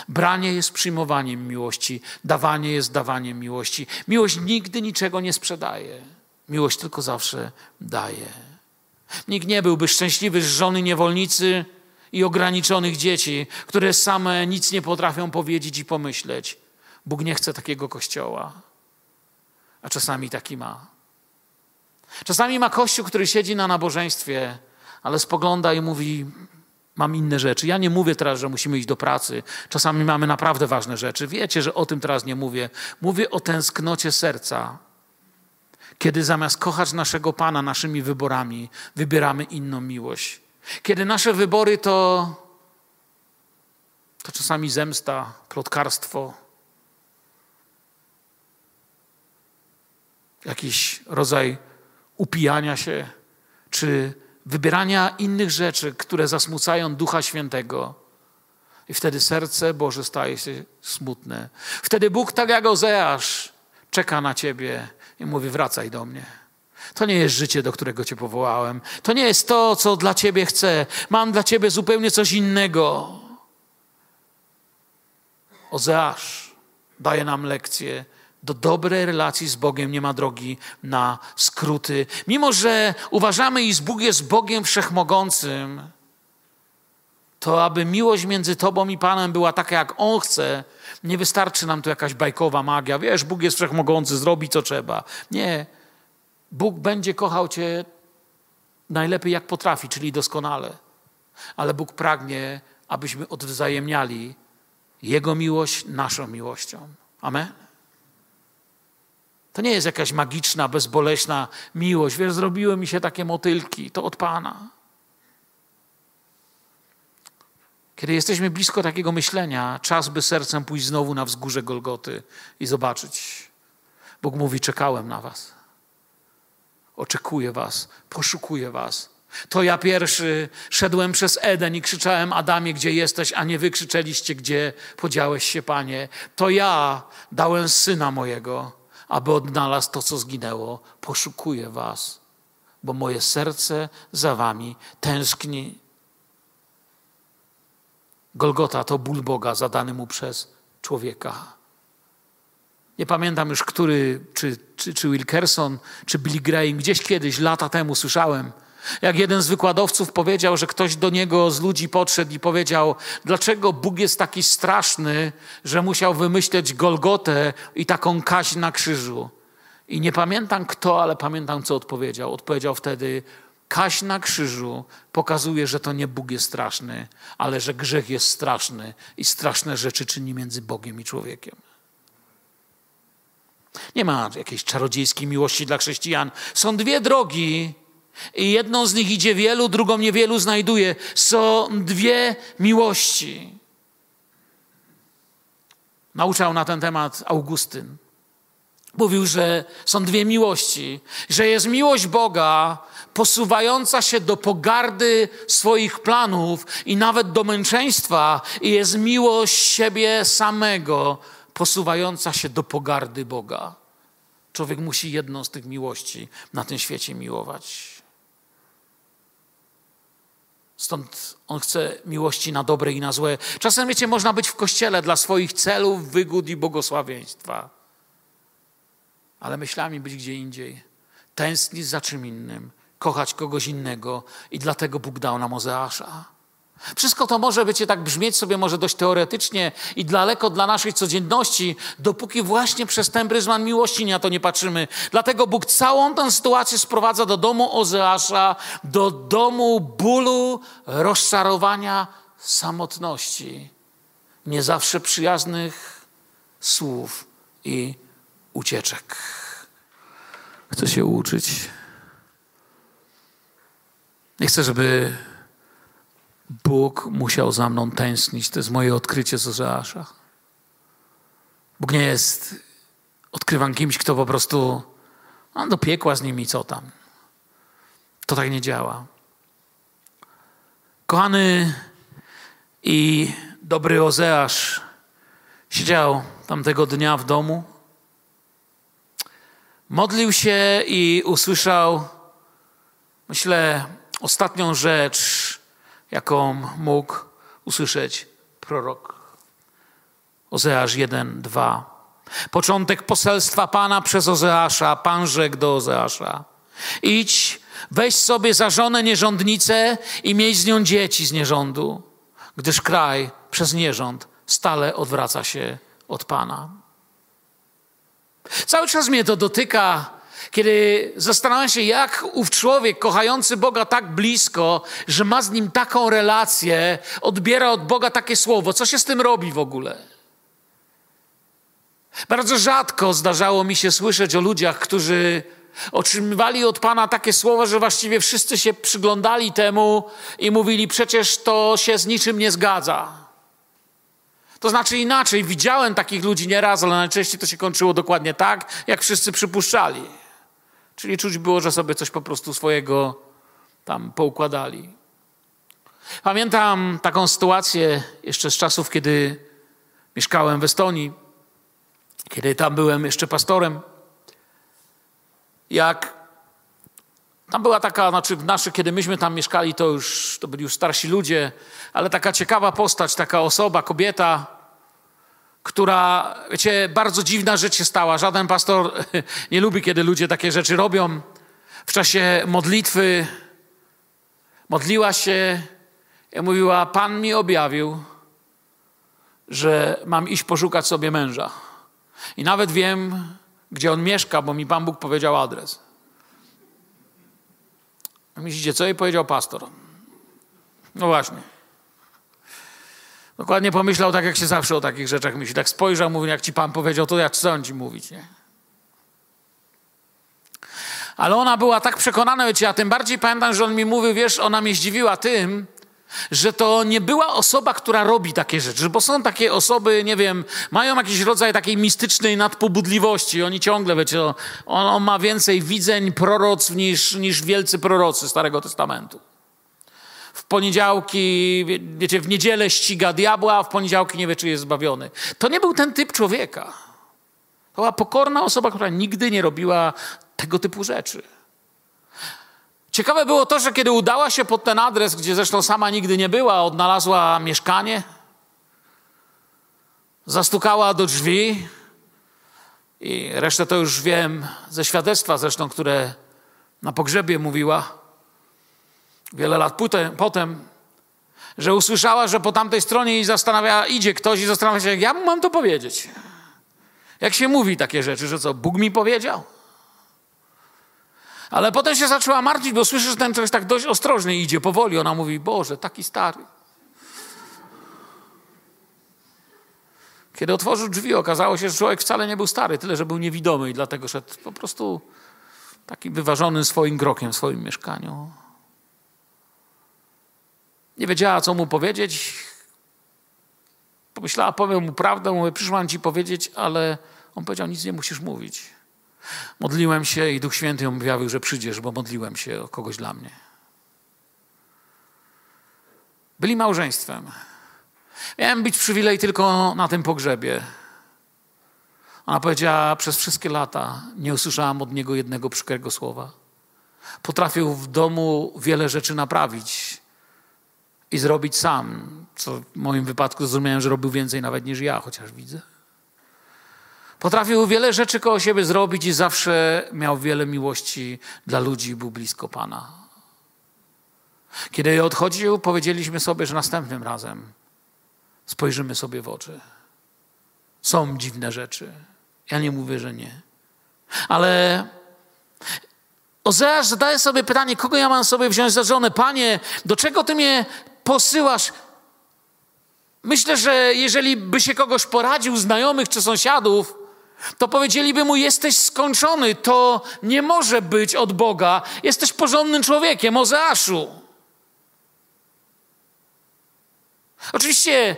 Branie jest przyjmowaniem miłości, dawanie jest dawaniem miłości. Miłość nigdy niczego nie sprzedaje. Miłość tylko zawsze daje. Nikt nie byłby szczęśliwy z żony niewolnicy i ograniczonych dzieci, które same nic nie potrafią powiedzieć i pomyśleć. Bóg nie chce takiego kościoła, a czasami taki ma. Czasami ma kościół, który siedzi na nabożeństwie, ale spogląda i mówi: Mam inne rzeczy. Ja nie mówię teraz, że musimy iść do pracy. Czasami mamy naprawdę ważne rzeczy. Wiecie, że o tym teraz nie mówię. Mówię o tęsknocie serca kiedy zamiast kochać naszego Pana naszymi wyborami, wybieramy inną miłość. Kiedy nasze wybory to, to czasami zemsta, plotkarstwo, jakiś rodzaj upijania się, czy wybierania innych rzeczy, które zasmucają Ducha Świętego. I wtedy serce Boże staje się smutne. Wtedy Bóg, tak jak Ozeasz, czeka na ciebie i mówi: Wracaj do mnie. To nie jest życie, do którego Cię powołałem. To nie jest to, co dla Ciebie chcę. Mam dla Ciebie zupełnie coś innego. Ozeasz daje nam lekcję. Do dobrej relacji z Bogiem nie ma drogi na skróty. Mimo, że uważamy, iż Bóg jest Bogiem wszechmogącym, to aby miłość między Tobą i Panem była taka, jak On chce, nie wystarczy nam tu jakaś bajkowa magia. Wiesz, Bóg jest wszechmogący, zrobi co trzeba. Nie. Bóg będzie kochał Cię najlepiej jak potrafi, czyli doskonale. Ale Bóg pragnie, abyśmy odwzajemniali Jego miłość naszą miłością. Amen? To nie jest jakaś magiczna, bezboleśna miłość. Wiesz, zrobiły mi się takie motylki. To od Pana. Kiedy jesteśmy blisko takiego myślenia, czas by sercem pójść znowu na wzgórze Golgoty i zobaczyć. Bóg mówi: Czekałem na Was. Oczekuję Was, poszukuję Was. To ja pierwszy szedłem przez Eden i krzyczałem: Adamie, gdzie jesteś? A nie wy krzyczeliście, gdzie podziałeś się, panie. To ja dałem syna mojego, aby odnalazł to, co zginęło. Poszukuję Was, bo moje serce za Wami tęskni. Golgota to ból Boga zadany mu przez człowieka. Nie pamiętam już, który, czy, czy, czy Wilkerson, czy Billy Graham, gdzieś kiedyś, lata temu słyszałem, Jak jeden z wykładowców powiedział, że ktoś do niego z ludzi podszedł i powiedział, dlaczego Bóg jest taki straszny, że musiał wymyśleć Golgotę i taką kaźń na krzyżu. I nie pamiętam kto, ale pamiętam co odpowiedział. Odpowiedział wtedy, kaźń na krzyżu pokazuje, że to nie Bóg jest straszny, ale że grzech jest straszny i straszne rzeczy czyni między Bogiem i człowiekiem. Nie ma jakiejś czarodziejskiej miłości dla chrześcijan. Są dwie drogi, i jedną z nich idzie wielu, drugą niewielu znajduje. Są dwie miłości. Nauczał na ten temat Augustyn. Mówił, że są dwie miłości, że jest miłość Boga posuwająca się do pogardy swoich planów i nawet do męczeństwa, i jest miłość siebie samego posuwająca się do pogardy Boga. Człowiek musi jedną z tych miłości na tym świecie miłować. Stąd on chce miłości na dobre i na złe. Czasem, wiecie, można być w kościele dla swoich celów, wygód i błogosławieństwa. Ale myślami być gdzie indziej. Tęsknić za czym innym, kochać kogoś innego i dlatego Bóg dał nam Ozeasza. Wszystko to może być tak brzmieć sobie może dość teoretycznie i daleko dla naszej codzienności, dopóki właśnie przez ten pryzmat miłości na to nie patrzymy. Dlatego Bóg całą tę sytuację sprowadza do domu Ozeasza, do domu bólu, rozczarowania, samotności, nie zawsze przyjaznych słów i ucieczek. Chcę się uczyć. Nie chcę, żeby Bóg musiał za mną tęsknić. To jest moje odkrycie z Ozeasza. Bóg nie jest, odkrywam kimś, kto po prostu no, do piekła z nimi, co tam. To tak nie działa. Kochany i dobry Ozeasz siedział tamtego dnia w domu, modlił się i usłyszał, myślę, ostatnią rzecz, jaką mógł usłyszeć prorok. Ozeasz 1, 2. Początek poselstwa Pana przez Ozeasza. Pan rzekł do Ozeasza. Idź, weź sobie za żonę nierządnicę i miej z nią dzieci z nierządu, gdyż kraj przez nierząd stale odwraca się od Pana. Cały czas mnie to dotyka kiedy zastanawiam się, jak ów człowiek kochający Boga tak blisko, że ma z nim taką relację, odbiera od Boga takie słowo, co się z tym robi w ogóle? Bardzo rzadko zdarzało mi się słyszeć o ludziach, którzy otrzymywali od Pana takie słowa, że właściwie wszyscy się przyglądali temu i mówili: Przecież to się z niczym nie zgadza. To znaczy inaczej, widziałem takich ludzi nieraz, ale najczęściej to się kończyło dokładnie tak, jak wszyscy przypuszczali. Czyli czuć było, że sobie coś po prostu swojego tam poukładali. Pamiętam taką sytuację jeszcze z czasów, kiedy mieszkałem w Estonii, kiedy tam byłem jeszcze pastorem. Jak tam była taka, znaczy w naszych, kiedy myśmy tam mieszkali, to już to byli już starsi ludzie, ale taka ciekawa postać, taka osoba, kobieta, która, wiecie, bardzo dziwna rzecz się stała. Żaden pastor [LAUGHS] nie lubi, kiedy ludzie takie rzeczy robią. W czasie modlitwy modliła się i mówiła: Pan mi objawił, że mam iść poszukać sobie męża. I nawet wiem, gdzie on mieszka, bo mi Pan Bóg powiedział adres. Myślicie, co jej powiedział pastor? No właśnie. Dokładnie pomyślał tak, jak się zawsze o takich rzeczach myśli. Tak spojrzał, mówi, jak ci Pan powiedział, to jak sądzi mówić, nie? Ale ona była tak przekonana, wiecie, a tym bardziej pamiętam, że on mi mówił, wiesz, ona mnie zdziwiła tym, że to nie była osoba, która robi takie rzeczy, bo są takie osoby, nie wiem, mają jakiś rodzaj takiej mistycznej nadpobudliwości. Oni ciągle, wiecie, on, on ma więcej widzeń proroc niż, niż wielcy prorocy Starego Testamentu poniedziałki, wiecie, w niedzielę ściga diabła, a w poniedziałki nie wie, czy jest zbawiony. To nie był ten typ człowieka. To była pokorna osoba, która nigdy nie robiła tego typu rzeczy. Ciekawe było to, że kiedy udała się pod ten adres, gdzie zresztą sama nigdy nie była, odnalazła mieszkanie, zastukała do drzwi i resztę to już wiem ze świadectwa zresztą, które na pogrzebie mówiła. Wiele lat potem, potem, że usłyszała, że po tamtej stronie jej zastanawia, idzie ktoś i zastanawia się, jak ja mam to powiedzieć. Jak się mówi takie rzeczy, że co, Bóg mi powiedział? Ale potem się zaczęła martwić, bo słyszy, że ten ktoś tak dość ostrożnie idzie, powoli. Ona mówi, Boże, taki stary. Kiedy otworzył drzwi, okazało się, że człowiek wcale nie był stary, tyle, że był niewidomy i dlatego szedł po prostu taki wyważony swoim krokiem w swoim mieszkaniu. Nie wiedziała, co mu powiedzieć. Pomyślała, powiem mu prawdę, mówię, przyszłam ci powiedzieć, ale on powiedział, nic nie musisz mówić. Modliłem się i Duch Święty objawił, że przyjdziesz, bo modliłem się o kogoś dla mnie. Byli małżeństwem. Miałem być przywilej tylko na tym pogrzebie. Ona powiedziała, przez wszystkie lata nie usłyszałam od niego jednego przykrego słowa. Potrafił w domu wiele rzeczy naprawić i zrobić sam, co w moim wypadku zrozumiałem, że robił więcej nawet niż ja, chociaż widzę. Potrafił wiele rzeczy koło siebie zrobić i zawsze miał wiele miłości dla ludzi i był blisko Pana. Kiedy odchodził, powiedzieliśmy sobie, że następnym razem spojrzymy sobie w oczy. Są dziwne rzeczy. Ja nie mówię, że nie. Ale Ozeasz zadaje sobie pytanie, kogo ja mam sobie wziąć za żonę? Panie, do czego Ty mnie posyłasz? Myślę, że jeżeli by się kogoś poradził, znajomych czy sąsiadów, to powiedzieliby mu: Jesteś skończony, to nie może być od Boga, jesteś porządnym człowiekiem, Ozeaszu. Oczywiście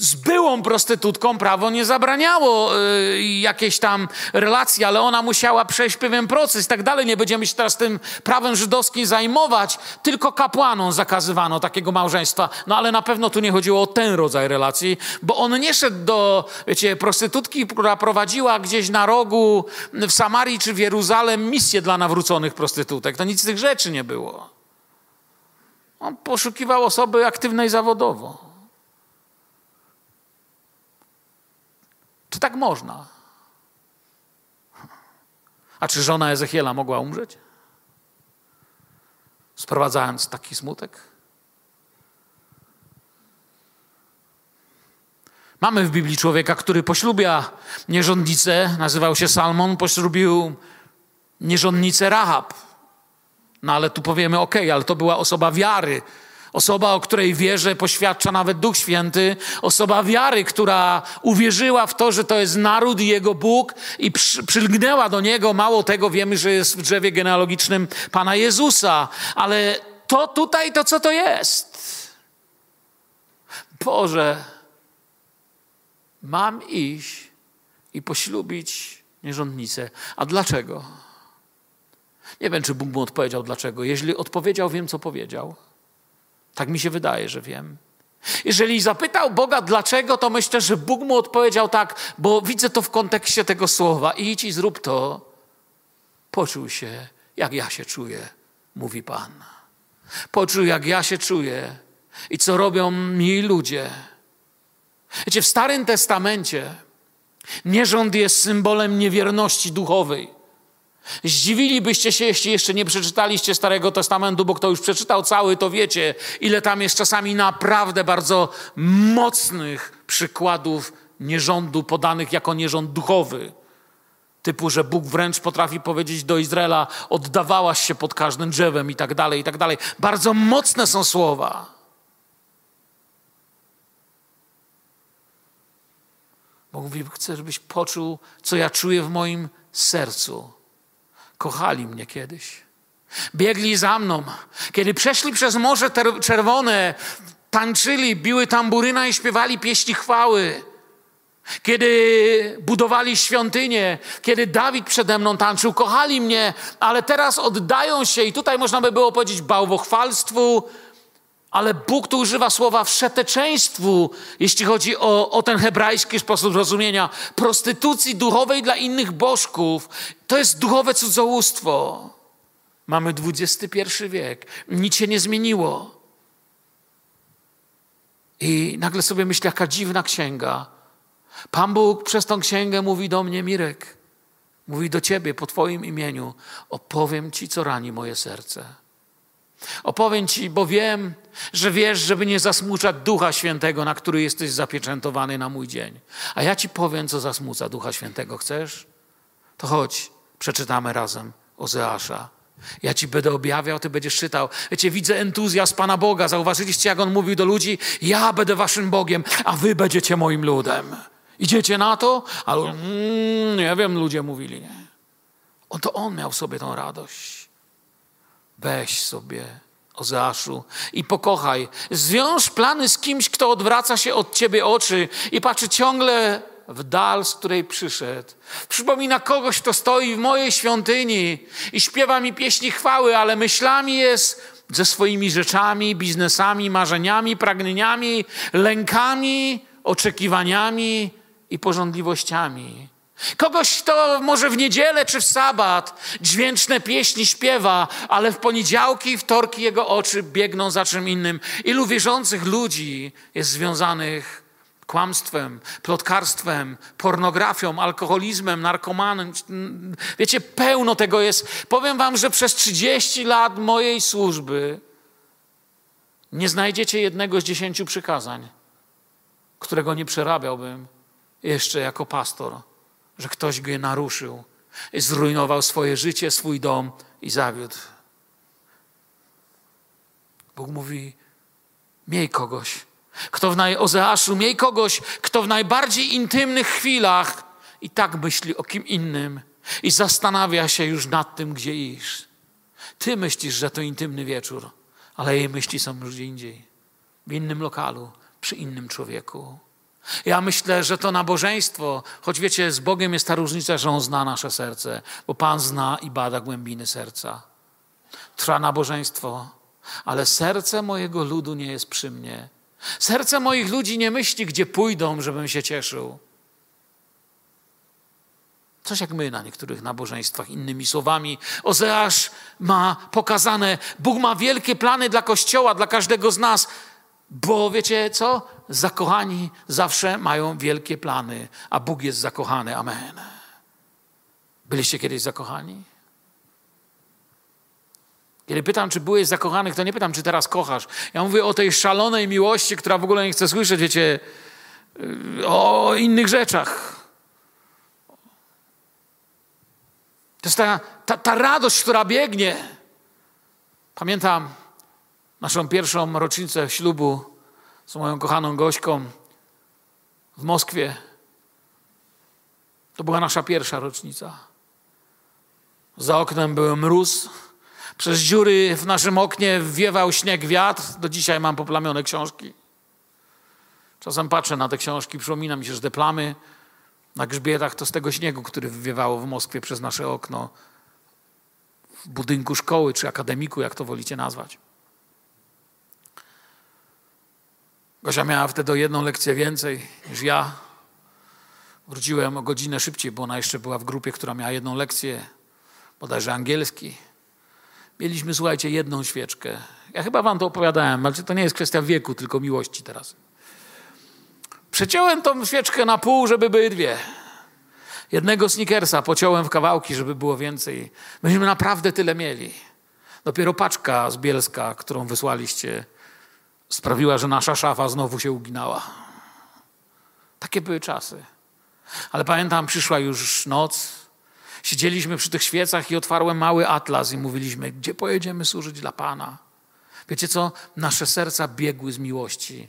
z byłą prostytutką prawo nie zabraniało y, jakiejś tam relacji, ale ona musiała przejść pewien proces i tak dalej. Nie będziemy się teraz tym prawem żydowskim zajmować, tylko kapłanom zakazywano takiego małżeństwa. No ale na pewno tu nie chodziło o ten rodzaj relacji, bo on nie szedł do, wiecie, prostytutki, która prowadziła gdzieś na rogu w Samarii czy w Jeruzalem misję dla nawróconych prostytutek. To nic z tych rzeczy nie było. On poszukiwał osoby aktywnej zawodowo. Czy tak można? A czy żona Ezechiela mogła umrzeć? Sprowadzając taki smutek? Mamy w Biblii człowieka, który poślubia nierządnicę, nazywał się Salmon, poślubił nierządnicę Rahab. No ale tu powiemy, ok, ale to była osoba wiary, Osoba, o której wierze poświadcza nawet Duch Święty. Osoba wiary, która uwierzyła w to, że to jest naród i jego Bóg i przy, przylgnęła do niego. Mało tego, wiemy, że jest w drzewie genealogicznym Pana Jezusa. Ale to tutaj, to co to jest? Boże, mam iść i poślubić nierządnicę. A dlaczego? Nie wiem, czy Bóg mu odpowiedział dlaczego. Jeśli odpowiedział, wiem, co powiedział. Tak mi się wydaje, że wiem. Jeżeli zapytał Boga dlaczego, to myślę, że Bóg mu odpowiedział tak, bo widzę to w kontekście tego słowa. Idź i zrób to. Poczuł się, jak ja się czuję, mówi Pan. Poczuł, jak ja się czuję i co robią mi ludzie. Wiecie, w Starym Testamencie nierząd jest symbolem niewierności duchowej. Zdziwilibyście się, jeśli jeszcze nie przeczytaliście Starego Testamentu, bo kto już przeczytał cały, to wiecie, ile tam jest czasami naprawdę bardzo mocnych przykładów nierządu podanych jako nierząd duchowy. Typu, że Bóg wręcz potrafi powiedzieć do Izraela: oddawałaś się pod każdym drzewem i tak dalej, i tak dalej. Bardzo mocne są słowa. Bóg mówi: Chcę, żebyś poczuł, co ja czuję w moim sercu Kochali mnie kiedyś. Biegli za mną. Kiedy przeszli przez Morze Czerwone, tańczyli, biły tamburyna i śpiewali pieśni chwały. Kiedy budowali świątynię, kiedy Dawid przede mną tańczył, kochali mnie, ale teraz oddają się, i tutaj można by było powiedzieć bałwochwalstwu, ale Bóg tu używa słowa wszeteczeństwu, jeśli chodzi o, o ten hebrajski sposób rozumienia prostytucji duchowej dla innych bożków. To jest duchowe cudzołóstwo. Mamy XXI wiek. Nic się nie zmieniło. I nagle sobie myślę, jaka dziwna księga. Pan Bóg przez tą księgę mówi do mnie, Mirek, mówi do ciebie po twoim imieniu, opowiem ci, co rani moje serce. Opowiem ci, bo wiem, że wiesz, żeby nie zasmuczać Ducha Świętego, na który jesteś zapieczętowany na mój dzień. A ja ci powiem, co zasmuca Ducha Świętego. Chcesz? To chodź, przeczytamy razem Ozeasza. Ja ci będę objawiał, ty będziesz czytał. Wiecie, widzę entuzjazm Pana Boga. Zauważyliście, jak On mówił do ludzi? Ja będę waszym Bogiem, a wy będziecie moim ludem. Idziecie na to? Ale mm, nie wiem, ludzie mówili, nie. On to On miał sobie tą radość. Weź sobie, Ozeaszu, i pokochaj. Zwiąż plany z kimś, kto odwraca się od ciebie oczy i patrzy ciągle w dal, z której przyszedł. Przypomina kogoś, kto stoi w mojej świątyni i śpiewa mi pieśni chwały, ale myślami jest ze swoimi rzeczami, biznesami, marzeniami, pragnieniami, lękami, oczekiwaniami i porządliwościami. Kogoś, kto może w niedzielę czy w sabat dźwięczne pieśni śpiewa, ale w poniedziałki i wtorki jego oczy biegną za czym innym. Ilu wierzących ludzi jest związanych kłamstwem, plotkarstwem, pornografią, alkoholizmem, narkomanem. Wiecie, pełno tego jest. Powiem wam, że przez 30 lat mojej służby nie znajdziecie jednego z dziesięciu przykazań, którego nie przerabiałbym jeszcze jako pastor, że ktoś go naruszył, zrujnował swoje życie, swój dom i zawiódł. Bóg mówi: miej kogoś, kto w naj... Ozeaszu, miej kogoś, kto w najbardziej intymnych chwilach i tak myśli o kim innym i zastanawia się już nad tym, gdzie iść. Ty myślisz, że to intymny wieczór, ale jej myśli są już gdzie indziej, w innym lokalu, przy innym człowieku. Ja myślę, że to nabożeństwo, choć wiecie, z Bogiem jest ta różnica, że On zna nasze serce, bo Pan zna i bada głębiny serca. Trwa nabożeństwo, ale serce mojego ludu nie jest przy mnie. Serce moich ludzi nie myśli, gdzie pójdą, żebym się cieszył. Coś jak my na niektórych nabożeństwach, innymi słowami. Ozeasz ma pokazane, Bóg ma wielkie plany dla Kościoła, dla każdego z nas, bo wiecie co? Zakochani zawsze mają wielkie plany, a Bóg jest zakochany. Amen. Byliście kiedyś zakochani? Kiedy pytam, czy byłeś zakochanych, to nie pytam, czy teraz kochasz. Ja mówię o tej szalonej miłości, która w ogóle nie chce słyszeć, wiecie, y, o innych rzeczach. To jest ta, ta, ta radość, która biegnie. Pamiętam naszą pierwszą rocznicę ślubu z moją kochaną Gośką w Moskwie. To była nasza pierwsza rocznica. Za oknem był mróz. Przez dziury w naszym oknie wiewał śnieg, wiatr. Do dzisiaj mam poplamione książki. Czasem patrzę na te książki, przypomina mi się, że te plamy na grzbietach to z tego śniegu, który wywiewało w Moskwie przez nasze okno w budynku szkoły czy akademiku, jak to wolicie nazwać. Gosia miała wtedy o jedną lekcję więcej niż ja. Wróciłem o godzinę szybciej, bo ona jeszcze była w grupie, która miała jedną lekcję, bodajże angielski. Mieliśmy, słuchajcie, jedną świeczkę. Ja chyba wam to opowiadałem, ale to nie jest kwestia wieku, tylko miłości teraz. Przeciąłem tą świeczkę na pół, żeby były dwie. Jednego snickersa pociąłem w kawałki, żeby było więcej. Myśmy naprawdę tyle mieli. Dopiero paczka z Bielska, którą wysłaliście, sprawiła, że nasza szafa znowu się uginała. Takie były czasy. Ale pamiętam, przyszła już noc, Siedzieliśmy przy tych świecach i otwarłem mały atlas i mówiliśmy, gdzie pojedziemy służyć dla Pana. Wiecie co? Nasze serca biegły z miłości.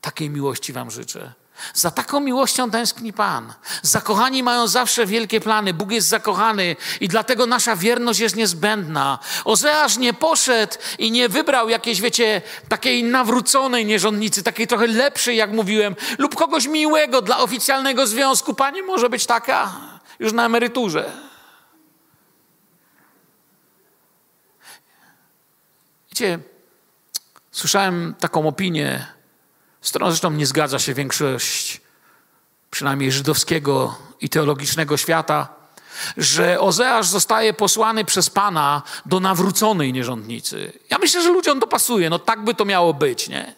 Takiej miłości Wam życzę. Za taką miłością tęskni Pan. Zakochani mają zawsze wielkie plany. Bóg jest zakochany i dlatego nasza wierność jest niezbędna. Ozeasz nie poszedł i nie wybrał jakiejś, wiecie, takiej nawróconej nierządnicy, takiej trochę lepszej, jak mówiłem, lub kogoś miłego dla oficjalnego związku. Panie, może być taka już na emeryturze. Wiecie, słyszałem taką opinię, z którą zresztą nie zgadza się większość, przynajmniej żydowskiego i teologicznego świata, że Ozeasz zostaje posłany przez Pana do nawróconej nierządnicy. Ja myślę, że ludziom to pasuje, no tak by to miało być, nie?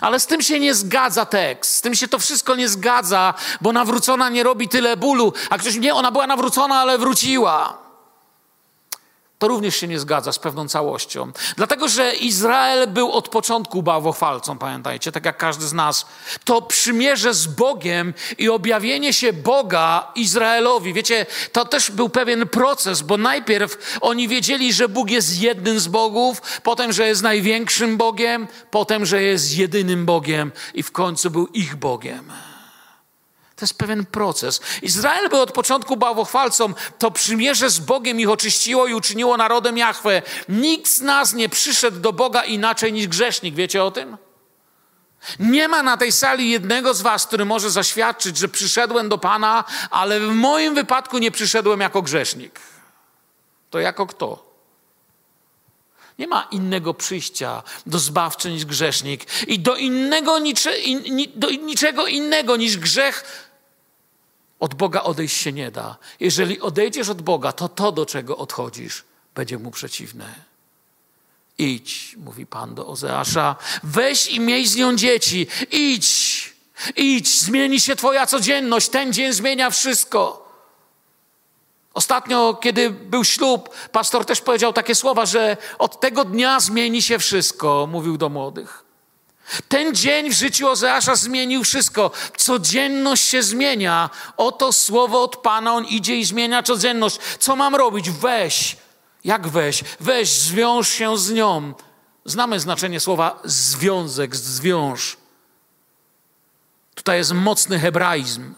Ale z tym się nie zgadza tekst, z tym się to wszystko nie zgadza, bo nawrócona nie robi tyle bólu, a ktoś nie, ona była nawrócona, ale wróciła. To również się nie zgadza z pewną całością. Dlatego, że Izrael był od początku bałwochwalcą, pamiętajcie, tak jak każdy z nas. To przymierze z Bogiem i objawienie się Boga Izraelowi. Wiecie, to też był pewien proces, bo najpierw oni wiedzieli, że Bóg jest jednym z bogów, potem, że jest największym Bogiem, potem, że jest jedynym Bogiem i w końcu był ich Bogiem. To jest pewien proces. Izrael był od początku bałwochwalcą. To przymierze z Bogiem ich oczyściło i uczyniło narodem Jahwe. Nikt z nas nie przyszedł do Boga inaczej niż grzesznik. Wiecie o tym? Nie ma na tej sali jednego z was, który może zaświadczyć, że przyszedłem do Pana, ale w moim wypadku nie przyszedłem jako grzesznik. To jako kto? Nie ma innego przyjścia do zbawcy niż grzesznik i do innego do niczego innego niż grzech od Boga odejść się nie da. Jeżeli odejdziesz od Boga, to to, do czego odchodzisz, będzie mu przeciwne. Idź, mówi Pan do Ozeasza, weź i miej z nią dzieci. Idź, idź, zmieni się Twoja codzienność. Ten dzień zmienia wszystko. Ostatnio, kiedy był ślub, pastor też powiedział takie słowa, że od tego dnia zmieni się wszystko, mówił do młodych. Ten dzień w życiu Ozeasza zmienił wszystko. Codzienność się zmienia. Oto słowo od Pana, on idzie i zmienia codzienność. Co mam robić? Weź. Jak weź? Weź, zwiąż się z nią. Znamy znaczenie słowa związek, zwiąż. Tutaj jest mocny hebraizm.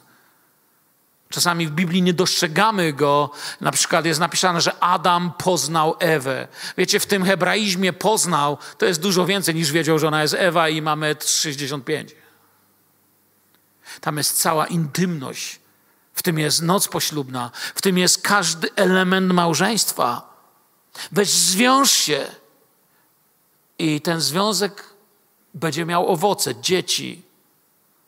Czasami w Biblii nie dostrzegamy go. Na przykład jest napisane, że Adam poznał Ewę. Wiecie, w tym hebraizmie poznał to jest dużo więcej niż wiedział, że ona jest Ewa i ma 1,65 Tam jest cała intymność. W tym jest noc poślubna. W tym jest każdy element małżeństwa. Weź zwiąż się. I ten związek będzie miał owoce, dzieci,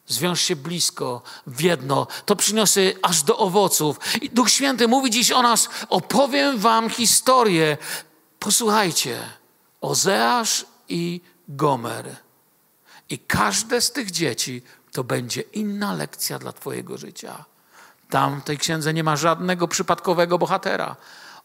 Zwiąż się blisko, w jedno. To przyniosę aż do owoców. I Duch Święty mówi dziś o nas. Opowiem wam historię. Posłuchajcie. Ozeasz i Gomer. I każde z tych dzieci to będzie inna lekcja dla Twojego życia. Tam w tej księdze nie ma żadnego przypadkowego bohatera.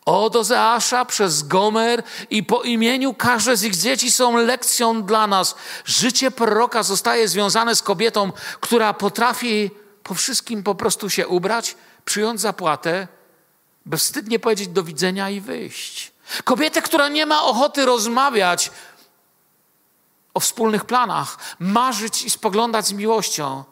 Od Ozeasza przez Gomer i po imieniu każde z ich dzieci są lekcją dla nas. Życie proroka zostaje związane z kobietą, która potrafi po wszystkim po prostu się ubrać, przyjąć zapłatę, bezwstydnie powiedzieć do widzenia i wyjść. Kobietę, która nie ma ochoty rozmawiać o wspólnych planach, marzyć i spoglądać z miłością.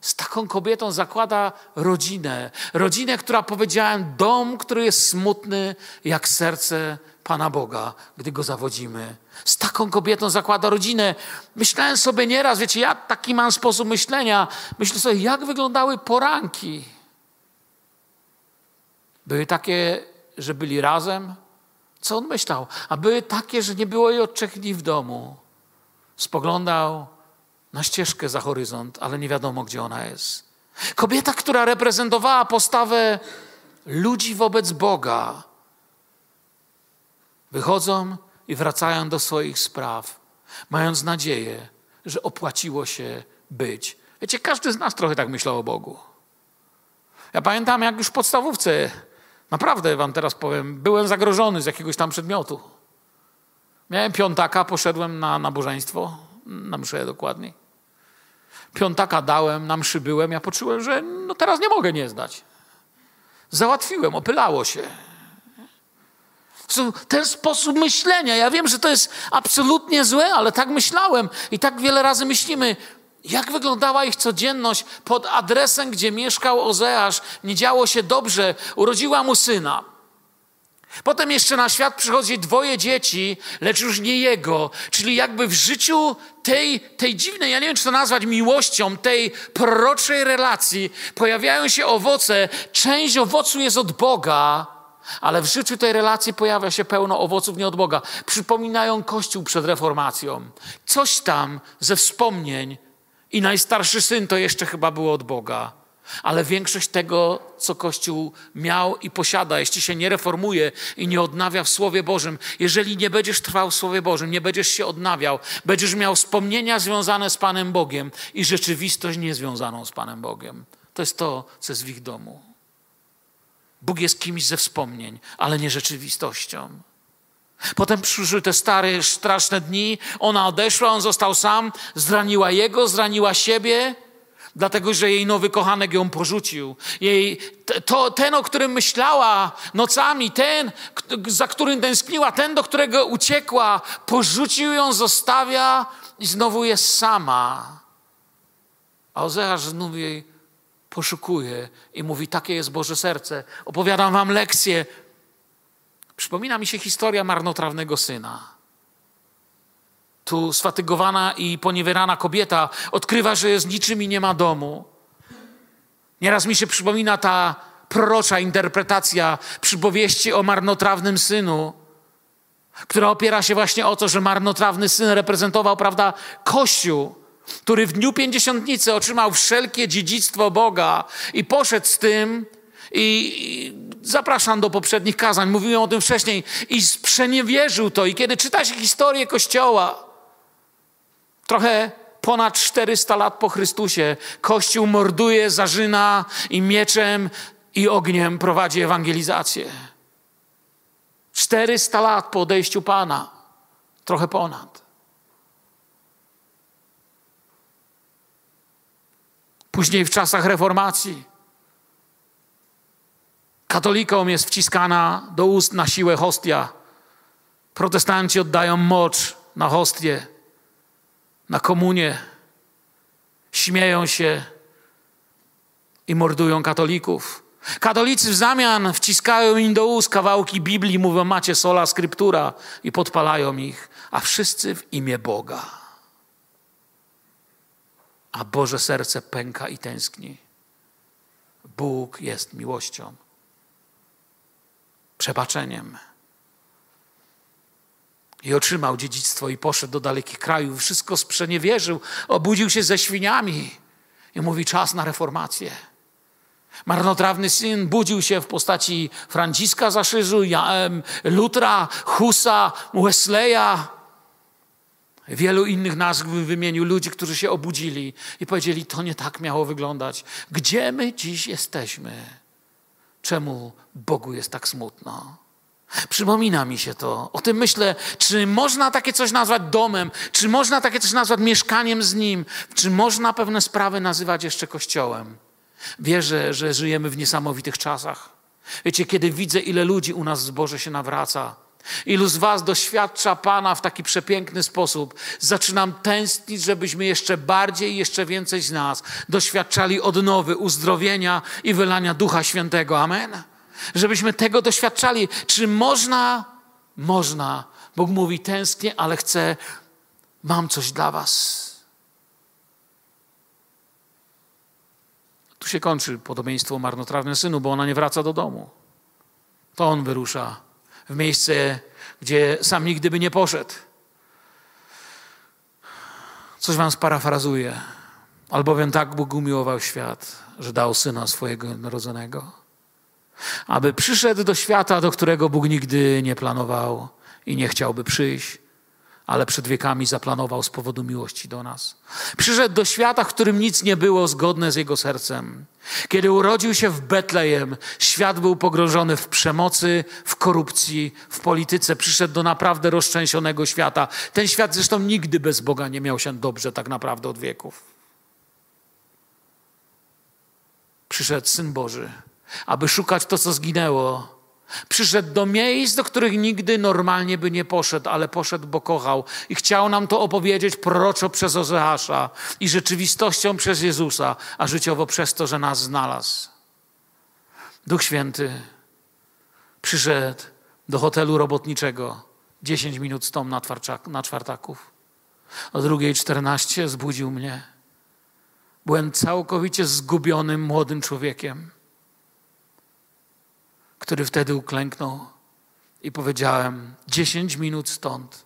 Z taką kobietą zakłada rodzinę. Rodzinę, która powiedziałem, dom, który jest smutny jak serce Pana Boga, gdy go zawodzimy. Z taką kobietą zakłada rodzinę. Myślałem sobie nieraz, wiecie, ja taki mam sposób myślenia. Myślę sobie, jak wyglądały poranki. Były takie, że byli razem. Co on myślał? A były takie, że nie było jej od trzech dni w domu. Spoglądał na ścieżkę za horyzont, ale nie wiadomo, gdzie ona jest. Kobieta, która reprezentowała postawę ludzi wobec Boga, wychodzą i wracają do swoich spraw, mając nadzieję, że opłaciło się być. Wiecie, każdy z nas trochę tak myślał o Bogu. Ja pamiętam, jak już w podstawówce, naprawdę wam teraz powiem, byłem zagrożony z jakiegoś tam przedmiotu. Miałem piątaka, poszedłem na nabożeństwo, na mszę dokładniej. Piątaka dałem, na mszy byłem, ja poczułem, że no teraz nie mogę nie zdać. Załatwiłem, opylało się. Ten sposób myślenia, ja wiem, że to jest absolutnie złe, ale tak myślałem i tak wiele razy myślimy, jak wyglądała ich codzienność pod adresem, gdzie mieszkał Ozeasz, nie działo się dobrze, urodziła mu syna. Potem jeszcze na świat przychodzi dwoje dzieci, lecz już nie jego. Czyli jakby w życiu tej, tej dziwnej, ja nie wiem, czy to nazwać miłością, tej proroczej relacji pojawiają się owoce. Część owocu jest od Boga, ale w życiu tej relacji pojawia się pełno owoców nie od Boga. Przypominają Kościół przed reformacją. Coś tam ze wspomnień i najstarszy syn to jeszcze chyba było od Boga. Ale większość tego, co Kościół miał i posiada, jeśli się nie reformuje i nie odnawia w Słowie Bożym, jeżeli nie będziesz trwał w Słowie Bożym, nie będziesz się odnawiał, będziesz miał wspomnienia związane z Panem Bogiem i rzeczywistość niezwiązaną z Panem Bogiem. To jest to, co jest w ich domu. Bóg jest kimś ze wspomnień, ale nie rzeczywistością. Potem przyszły te stare, straszne dni. Ona odeszła, on został sam. Zraniła jego, zraniła siebie, dlatego że jej nowy kochanek ją porzucił. Jej, to, ten, o którym myślała nocami, ten, za którym tęskniła, ten, do którego uciekła, porzucił ją, zostawia i znowu jest sama. A Ozeasz znów jej poszukuje i mówi: Takie jest Boże serce. Opowiadam wam lekcję Przypomina mi się historia marnotrawnego syna. Tu sfatygowana i poniewierana kobieta odkrywa, że jest niczym i nie ma domu. Nieraz mi się przypomina ta prorocza interpretacja przypowieści o marnotrawnym synu, która opiera się właśnie o to, że marnotrawny syn reprezentował, prawda, Kościół, który w dniu pięćdziesiątnicy otrzymał wszelkie dziedzictwo Boga i poszedł z tym i, zapraszam do poprzednich kazań, mówiłem o tym wcześniej, i sprzeniewierzył to. I kiedy czyta się historię Kościoła, trochę ponad 400 lat po Chrystusie, Kościół morduje, zarzyna i mieczem i ogniem prowadzi ewangelizację. 400 lat po odejściu Pana, trochę ponad. Później w czasach reformacji Katolikom jest wciskana do ust na siłę hostia. Protestanci oddają mocz na hostię, na komunię. Śmieją się i mordują katolików. Katolicy w zamian wciskają im do ust kawałki Biblii, mówią macie sola skryptura i podpalają ich, a wszyscy w imię Boga. A Boże serce pęka i tęskni. Bóg jest miłością przebaczeniem. I otrzymał dziedzictwo i poszedł do dalekich krajów. Wszystko sprzeniewierzył, obudził się ze świniami i mówi czas na reformację. Marnotrawny syn budził się w postaci Franciska Zaszyżu, Lutra, Husa, Wesleya. Wielu innych nazw wymienił ludzi, którzy się obudzili i powiedzieli, to nie tak miało wyglądać. Gdzie my dziś jesteśmy? Czemu Bogu jest tak smutno? Przypomina mi się to. O tym myślę, czy można takie coś nazwać domem, czy można takie coś nazwać mieszkaniem z Nim, czy można pewne sprawy nazywać jeszcze Kościołem. Wierzę, że żyjemy w niesamowitych czasach. Wiecie, kiedy widzę, ile ludzi u nas w zborze się nawraca, Ilu z Was doświadcza Pana w taki przepiękny sposób? Zaczynam tęsknić, żebyśmy jeszcze bardziej, jeszcze więcej z nas doświadczali odnowy, uzdrowienia i wylania Ducha Świętego. Amen. Żebyśmy tego doświadczali. Czy można? Można. Bóg mówi: tęsknię, ale chcę, mam coś dla Was. Tu się kończy podobieństwo o marnotrawnym synu, bo ona nie wraca do domu. To on wyrusza w miejsce, gdzie sam nigdy by nie poszedł. Coś wam sparafrazuję. Albowiem tak Bóg umiłował świat, że dał Syna swojego narodzonego, aby przyszedł do świata, do którego Bóg nigdy nie planował i nie chciałby przyjść, ale przed wiekami zaplanował z powodu miłości do nas. Przyszedł do świata, w którym nic nie było zgodne z jego sercem. Kiedy urodził się w Betlejem, świat był pogrążony w przemocy, w korupcji, w polityce. Przyszedł do naprawdę rozczęsionego świata. Ten świat zresztą nigdy bez Boga nie miał się dobrze tak naprawdę od wieków. Przyszedł Syn Boży, aby szukać to, co zginęło, Przyszedł do miejsc, do których nigdy normalnie by nie poszedł, ale poszedł, bo kochał. I chciał nam to opowiedzieć proroczo przez Ozeasza i rzeczywistością przez Jezusa, a życiowo przez to, że nas znalazł. Duch Święty przyszedł do hotelu robotniczego 10 minut stąd na, na czwartaków. O drugiej 14 zbudził mnie. Byłem całkowicie zgubionym młodym człowiekiem który wtedy uklęknął i powiedziałem: dziesięć minut stąd.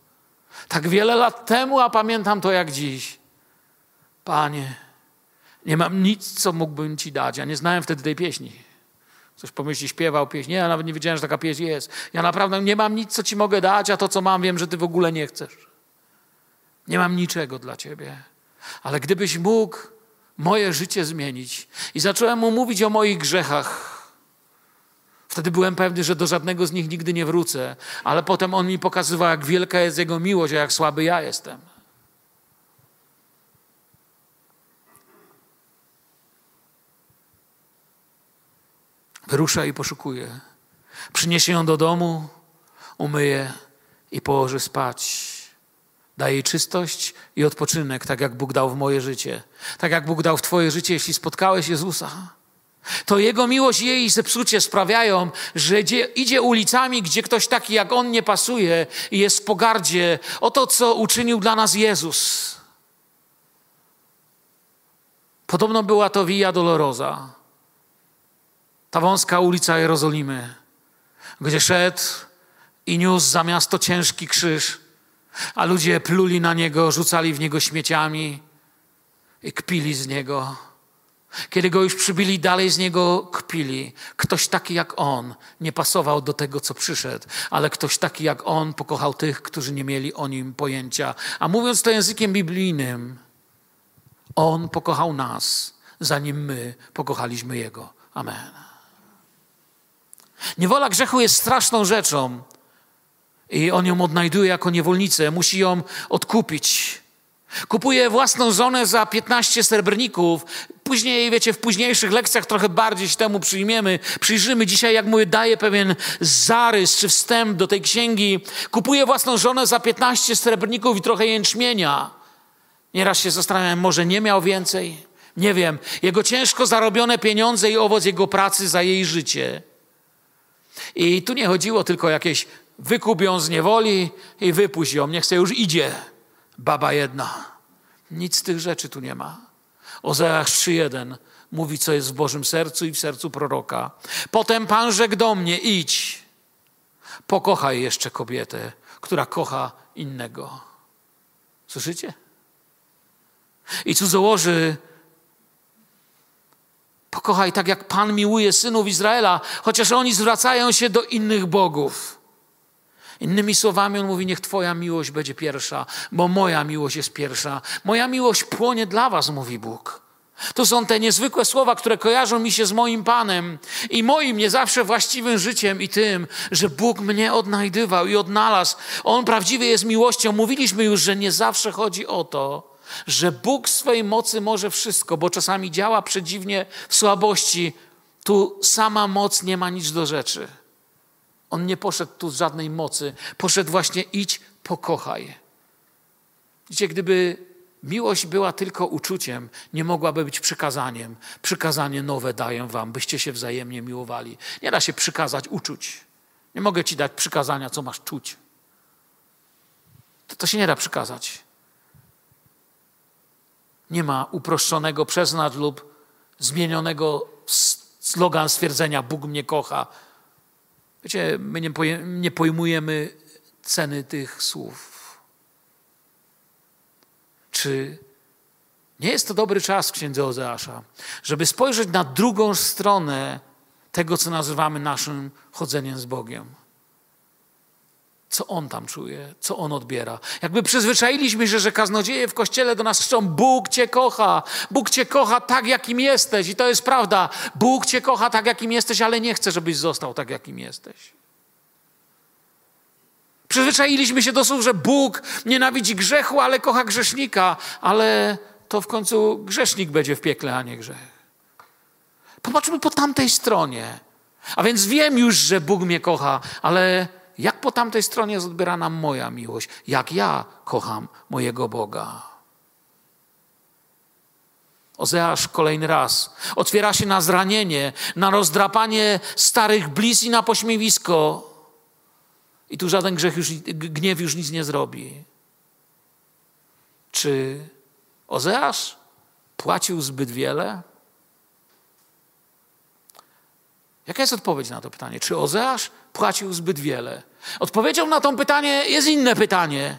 Tak wiele lat temu, a pamiętam to jak dziś. Panie, nie mam nic, co mógłbym Ci dać. Ja nie znałem wtedy tej pieśni. Coś pomyśli, śpiewał pieśń. Nie, ja nawet nie wiedziałem, że taka pieśń jest. Ja naprawdę nie mam nic, co Ci mogę dać, a to, co mam, wiem, że Ty w ogóle nie chcesz. Nie mam niczego dla Ciebie. Ale gdybyś mógł moje życie zmienić i zacząłem mu mówić o moich grzechach, Wtedy byłem pewny, że do żadnego z nich nigdy nie wrócę, ale potem on mi pokazywał, jak wielka jest jego miłość, a jak słaby ja jestem. Wyrusza i poszukuje. Przyniesie ją do domu, umyje i położy spać. Daje jej czystość i odpoczynek, tak jak Bóg dał w moje życie. Tak jak Bóg dał w Twoje życie, jeśli spotkałeś Jezusa. To Jego miłość i jej zepsucie sprawiają, że idzie, ulicami, gdzie ktoś taki jak On nie pasuje i jest w pogardzie o to, co uczynił dla nas Jezus. Podobno była to Via Dolorosa, ta wąska ulica Jerozolimy, gdzie szedł i niósł za miasto ciężki krzyż, a ludzie pluli na niego, rzucali w niego śmieciami i kpili z niego. Kiedy go już przybili, dalej z niego kpili. Ktoś taki jak on nie pasował do tego, co przyszedł, ale ktoś taki jak on pokochał tych, którzy nie mieli o nim pojęcia. A mówiąc to językiem biblijnym, on pokochał nas, zanim my pokochaliśmy jego. Amen. Niewola grzechu jest straszną rzeczą i on ją odnajduje jako niewolnicę. Musi ją odkupić. Kupuje własną żonę za 15 srebrników. Później, wiecie, w późniejszych lekcjach trochę bardziej się temu przyjmiemy. Przyjrzymy dzisiaj, jak mówię, daje pewien zarys czy wstęp do tej księgi. Kupuje własną żonę za 15 srebrników i trochę jęczmienia. Nieraz się zastanawiam, może nie miał więcej? Nie wiem. Jego ciężko zarobione pieniądze i owoc jego pracy za jej życie. I tu nie chodziło tylko o jakieś wykup ją z niewoli i wypuść ją, niech sobie już idzie. Baba jedna. Nic z tych rzeczy tu nie ma. Ozeach 3.1 mówi, co jest w Bożym sercu i w sercu proroka. Potem Pan rzekł do mnie, idź, pokochaj jeszcze kobietę, która kocha innego. Słyszycie? I cudzołoży pokochaj tak, jak Pan miłuje synów Izraela, chociaż oni zwracają się do innych bogów. Innymi słowami on mówi: Niech Twoja miłość będzie pierwsza, bo moja miłość jest pierwsza. Moja miłość płonie dla Was, mówi Bóg. To są te niezwykłe słowa, które kojarzą mi się z moim Panem i moim nie zawsze właściwym życiem i tym, że Bóg mnie odnajdywał i odnalazł. On prawdziwie jest miłością. Mówiliśmy już, że nie zawsze chodzi o to, że Bóg w swojej mocy może wszystko, bo czasami działa przedziwnie w słabości. Tu sama moc nie ma nic do rzeczy. On nie poszedł tu z żadnej mocy. Poszedł właśnie idź, pokochaj. Widzicie, gdyby miłość była tylko uczuciem, nie mogłaby być przykazaniem. Przykazanie nowe daję wam, byście się wzajemnie miłowali. Nie da się przykazać uczuć. Nie mogę ci dać przykazania, co masz czuć. To, to się nie da przykazać. Nie ma uproszczonego przeznacz lub zmienionego slogan stwierdzenia Bóg mnie kocha, Wiecie, my nie, nie pojmujemy ceny tych słów. Czy nie jest to dobry czas księdze Ozeasza, żeby spojrzeć na drugą stronę tego, co nazywamy naszym chodzeniem z Bogiem? Co on tam czuje, co on odbiera. Jakby przyzwyczailiśmy się, że kaznodzieje w kościele do nas krzyczą: Bóg cię kocha, Bóg cię kocha tak, jakim jesteś. I to jest prawda. Bóg cię kocha tak, jakim jesteś, ale nie chce, żebyś został tak, jakim jesteś. Przyzwyczailiśmy się do słów, że Bóg nienawidzi grzechu, ale kocha grzesznika, ale to w końcu grzesznik będzie w piekle, a nie grzech. Popatrzmy po tamtej stronie. A więc wiem już, że Bóg mnie kocha, ale jak po tamtej stronie jest odbierana moja miłość? Jak ja kocham mojego Boga? Ozeasz kolejny raz otwiera się na zranienie, na rozdrapanie starych bliz i na pośmiewisko. I tu żaden grzech już, gniew już nic nie zrobi. Czy Ozeasz płacił zbyt wiele? Jaka jest odpowiedź na to pytanie? Czy Ozeasz płacił zbyt wiele? Odpowiedzią na to pytanie jest inne pytanie.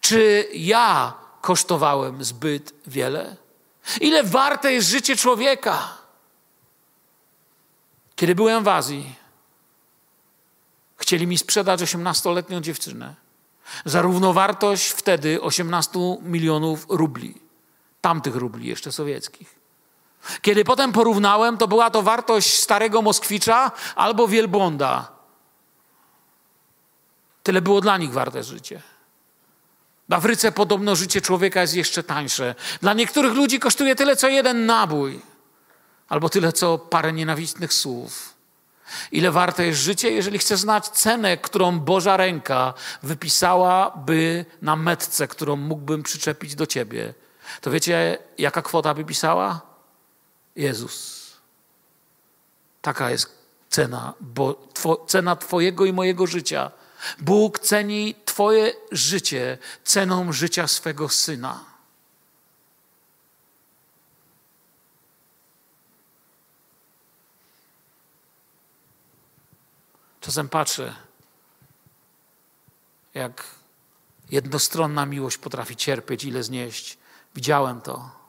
Czy ja kosztowałem zbyt wiele? Ile warte jest życie człowieka? Kiedy byłem w Azji, chcieli mi sprzedać 18-letnią dziewczynę za równowartość wtedy 18 milionów rubli. Tamtych rubli jeszcze sowieckich. Kiedy potem porównałem, to była to wartość starego Moskwicza albo wielbłąda. Tyle było dla nich warte życie. W Afryce podobno życie człowieka jest jeszcze tańsze. Dla niektórych ludzi kosztuje tyle, co jeden nabój, albo tyle, co parę nienawistnych słów. Ile warte jest życie, jeżeli chcesz znać cenę, którą Boża ręka wypisałaby na metce, którą mógłbym przyczepić do ciebie, to wiecie, jaka kwota by pisała? Jezus. Taka jest cena, bo two, cena Twojego i mojego życia. Bóg ceni Twoje życie ceną życia swego syna. Czasem patrzę, jak jednostronna miłość potrafi cierpieć, ile znieść. Widziałem to.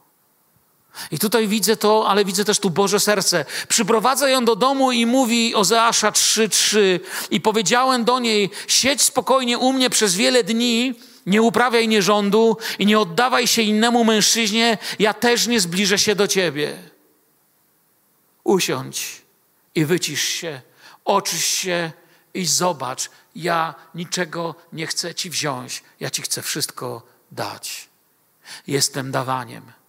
I tutaj widzę to, ale widzę też tu Boże serce. Przyprowadza ją do domu i mówi Ozeasza 3:3 i powiedziałem do niej: Siedź spokojnie u mnie przez wiele dni, nie uprawiaj nierządu i nie oddawaj się innemu mężczyźnie, ja też nie zbliżę się do ciebie. Usiądź i wycisz się, oczyś się i zobacz, ja niczego nie chcę ci wziąć, ja ci chcę wszystko dać. Jestem dawaniem.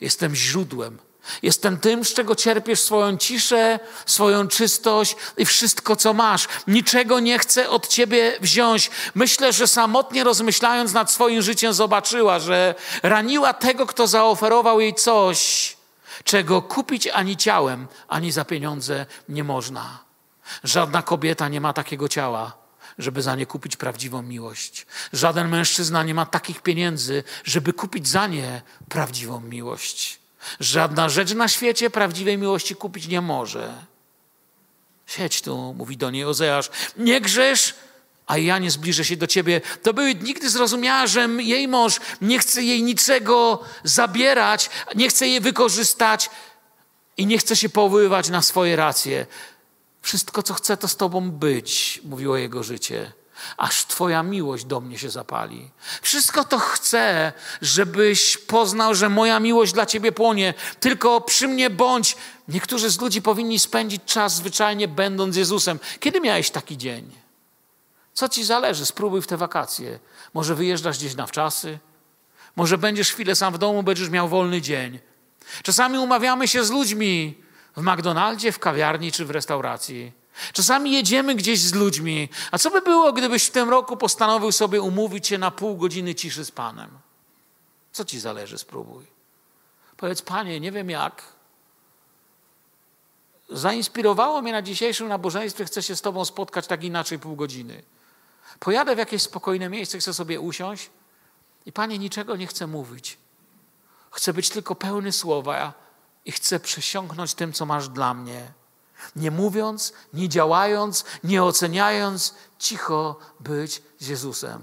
Jestem źródłem. Jestem tym, z czego cierpiesz swoją ciszę, swoją czystość i wszystko, co masz. Niczego nie chcę od ciebie wziąć. Myślę, że samotnie rozmyślając nad swoim życiem, zobaczyła, że raniła tego, kto zaoferował jej coś, czego kupić ani ciałem, ani za pieniądze nie można. Żadna kobieta nie ma takiego ciała, żeby za nie kupić prawdziwą miłość. Żaden mężczyzna nie ma takich pieniędzy, żeby kupić za nie prawdziwą miłość. Żadna rzecz na świecie prawdziwej miłości kupić nie może. Siedź tu, mówi do niej Ozeasz, nie grzesz, a ja nie zbliżę się do ciebie. To były dni, gdy zrozumiała, że jej mąż nie chce jej niczego zabierać, nie chce jej wykorzystać i nie chce się powoływać na swoje racje. Wszystko, co chcę, to z Tobą być, mówiło jego życie, aż Twoja miłość do mnie się zapali. Wszystko to chcę, żebyś poznał, że moja miłość dla Ciebie płonie. Tylko przy mnie bądź. Niektórzy z ludzi powinni spędzić czas zwyczajnie będąc Jezusem. Kiedy miałeś taki dzień? Co Ci zależy? Spróbuj w te wakacje. Może wyjeżdżasz gdzieś na wczasy? Może będziesz chwilę sam w domu, będziesz miał wolny dzień. Czasami umawiamy się z ludźmi, w McDonaldzie, w kawiarni czy w restauracji. Czasami jedziemy gdzieś z ludźmi. A co by było, gdybyś w tym roku postanowił sobie umówić się na pół godziny ciszy z Panem? Co ci zależy? Spróbuj. Powiedz, Panie, nie wiem jak. Zainspirowało mnie na dzisiejszym nabożeństwie, chcę się z Tobą spotkać tak inaczej pół godziny. Pojadę w jakieś spokojne miejsce, chcę sobie usiąść i Panie, niczego nie chcę mówić. Chcę być tylko pełny słowa i chcę przesiąknąć tym, co masz dla mnie. Nie mówiąc, nie działając, nie oceniając, cicho być z Jezusem.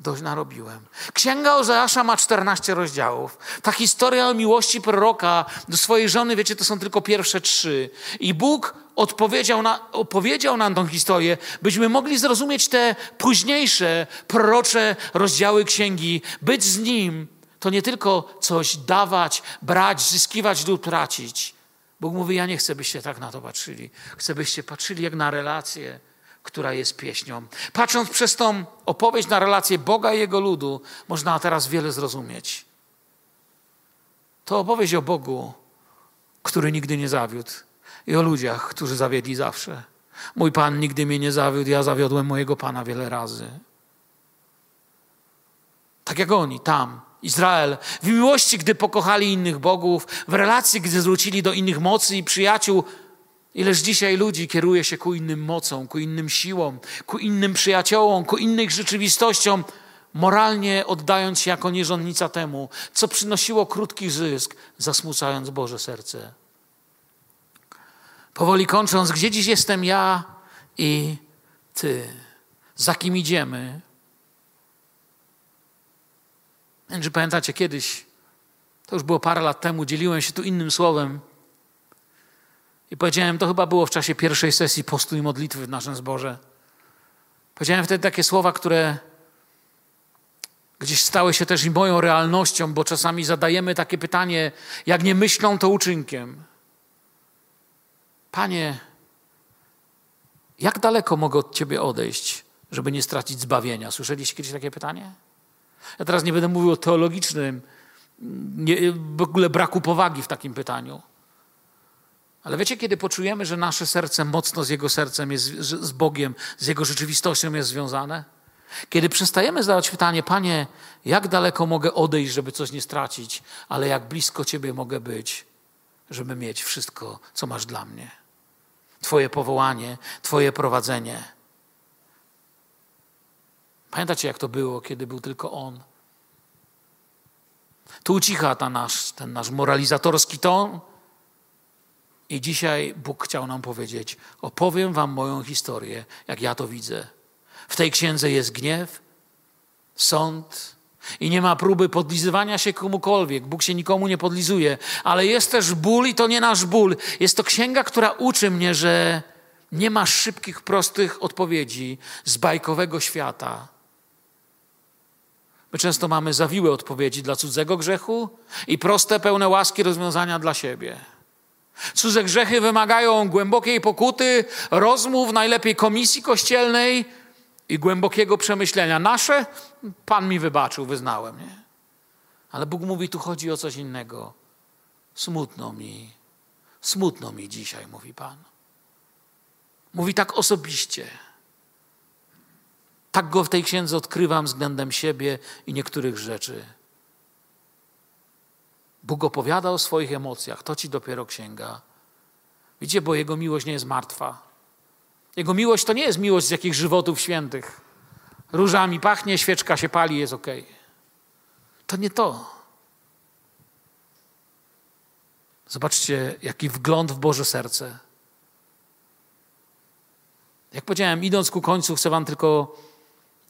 Dość narobiłem. Księga Ozeasza ma 14 rozdziałów. Ta historia o miłości proroka do swojej żony, wiecie, to są tylko pierwsze trzy. I Bóg odpowiedział, na, opowiedział nam tą historię, byśmy mogli zrozumieć te późniejsze prorocze rozdziały księgi, być z Nim to nie tylko coś dawać, brać, zyskiwać lub tracić. Bóg mówi: Ja nie chcę, byście tak na to patrzyli. Chcę, byście patrzyli jak na relację, która jest pieśnią. Patrząc przez tą opowieść na relację Boga i Jego ludu, można teraz wiele zrozumieć. To opowieść o Bogu, który nigdy nie zawiódł, i o ludziach, którzy zawiedli zawsze. Mój Pan nigdy mnie nie zawiódł, ja zawiodłem mojego Pana wiele razy. Tak jak oni tam, Izrael, w miłości, gdy pokochali innych bogów, w relacji, gdy zwrócili do innych mocy i przyjaciół. Ileż dzisiaj ludzi kieruje się ku innym mocom, ku innym siłom, ku innym przyjaciołom, ku innych rzeczywistościom, moralnie oddając się jako nierządnica temu, co przynosiło krótki zysk, zasmucając Boże serce. Powoli kończąc, gdzie dziś jestem ja i Ty? Za kim idziemy? Czy pamiętacie kiedyś, to już było parę lat temu, dzieliłem się tu innym słowem i powiedziałem, to chyba było w czasie pierwszej sesji postu i modlitwy w naszym zborze. Powiedziałem wtedy takie słowa, które gdzieś stały się też i moją realnością, bo czasami zadajemy takie pytanie, jak nie myślą, to uczynkiem. Panie, jak daleko mogę od Ciebie odejść, żeby nie stracić zbawienia? Słyszeliście kiedyś takie pytanie? Ja teraz nie będę mówił o teologicznym, nie, w ogóle braku powagi w takim pytaniu. Ale wiecie, kiedy poczujemy, że nasze serce mocno z Jego sercem jest, z Bogiem, z Jego rzeczywistością jest związane? Kiedy przestajemy zadawać pytanie, Panie, jak daleko mogę odejść, żeby coś nie stracić, ale jak blisko Ciebie mogę być, żeby mieć wszystko, co masz dla mnie. Twoje powołanie, Twoje prowadzenie. Pamiętacie, jak to było, kiedy był tylko On? Tu ucicha ta nasz, ten nasz moralizatorski ton. I dzisiaj Bóg chciał nam powiedzieć: opowiem Wam moją historię, jak ja to widzę. W tej księdze jest gniew, sąd i nie ma próby podlizywania się komukolwiek. Bóg się nikomu nie podlizuje, ale jest też ból i to nie nasz ból. Jest to księga, która uczy mnie, że nie ma szybkich, prostych odpowiedzi z bajkowego świata. My często mamy zawiłe odpowiedzi dla cudzego grzechu i proste, pełne łaski rozwiązania dla siebie. Cudze grzechy wymagają głębokiej pokuty, rozmów, najlepiej komisji kościelnej i głębokiego przemyślenia. Nasze Pan mi wybaczył, wyznałem. Nie? Ale Bóg mówi, tu chodzi o coś innego. Smutno mi, smutno mi dzisiaj, mówi Pan. Mówi tak osobiście. Tak go w tej księdze odkrywam względem siebie i niektórych rzeczy. Bóg opowiada o swoich emocjach, to ci dopiero księga. Widzicie, bo Jego miłość nie jest martwa. Jego miłość to nie jest miłość z jakichś żywotów świętych. Różami pachnie, świeczka się pali, jest ok. To nie to. Zobaczcie, jaki wgląd w Boże serce. Jak powiedziałem, idąc ku końcu, chcę Wam tylko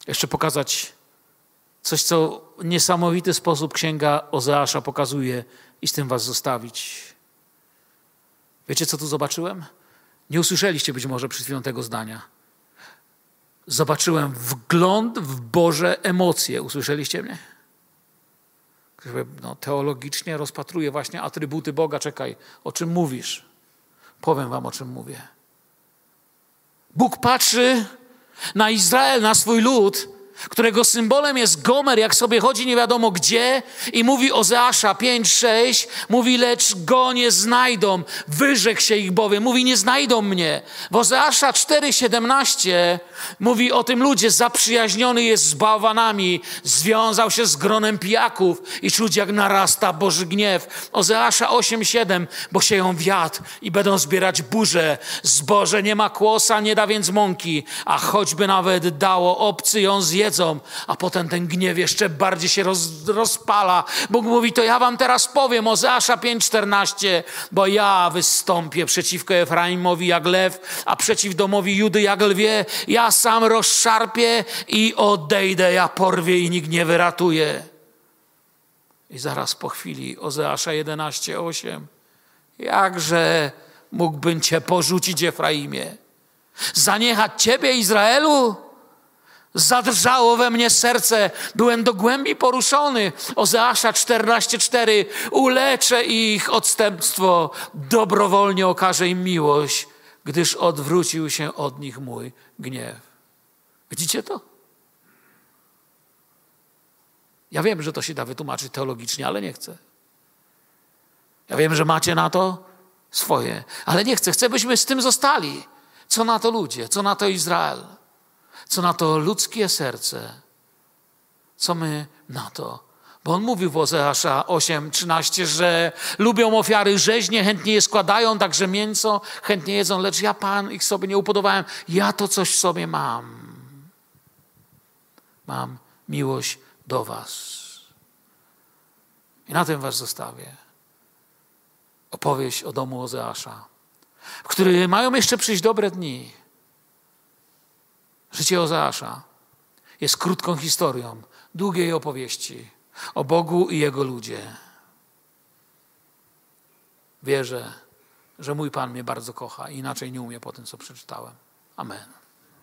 jeszcze pokazać coś, co w niesamowity sposób księga Ozeasza pokazuje i z tym Was zostawić. Wiecie, co tu zobaczyłem? Nie usłyszeliście być może przed chwilą tego zdania. Zobaczyłem wgląd w Boże emocje. Usłyszeliście mnie? No, teologicznie rozpatruję właśnie atrybuty Boga. Czekaj, o czym mówisz? Powiem wam, o czym mówię. Bóg patrzy na Izrael, na swój lud którego symbolem jest Gomer, jak sobie chodzi nie wiadomo gdzie i mówi Ozeasza 5-6, mówi, lecz go nie znajdą, wyrzekł się ich bowiem, mówi, nie znajdą mnie. W Ozeasza 4-17 mówi o tym ludzie, zaprzyjaźniony jest z bałwanami, związał się z gronem pijaków i czuć jak narasta Boży gniew. Ozeasza 8-7, bo sieją wiatr i będą zbierać burze, zboże nie ma kłosa, nie da więc mąki, a choćby nawet dało, obcy ją zjedzą, jedzą, a potem ten gniew jeszcze bardziej się roz, rozpala. Bóg mówi, to ja wam teraz powiem, Ozeasza 5,14, bo ja wystąpię przeciwko Efraimowi jak lew, a przeciw domowi Judy jak lwie. Ja sam rozszarpię i odejdę, ja porwię i nikt nie wyratuje. I zaraz po chwili Ozeasza 11,8 Jakże mógłbym cię porzucić, Efraimie? Zaniechać ciebie, Izraelu? Zadrżało we mnie serce, byłem do głębi poruszony. Ozeasza 14:4 Uleczę ich odstępstwo, dobrowolnie okażę im miłość, gdyż odwrócił się od nich mój gniew. Widzicie to? Ja wiem, że to się da wytłumaczyć teologicznie, ale nie chcę. Ja wiem, że macie na to swoje, ale nie chcę. Chcę, byśmy z tym zostali. Co na to ludzie, co na to Izrael? Co na to ludzkie serce? Co my na to? Bo on mówił w Ozeasza 8:13, że lubią ofiary rzeźnie, chętnie je składają, także mięso chętnie jedzą, lecz ja Pan ich sobie nie upodobałem. Ja to coś w sobie mam. Mam miłość do Was. I na tym Was zostawię. Opowieść o domu Ozeasza, w którym mają jeszcze przyjść dobre dni Życie Ozeasza jest krótką historią długiej opowieści o Bogu i Jego ludzie. Wierzę, że mój Pan mnie bardzo kocha, inaczej nie umie po tym, co przeczytałem. Amen.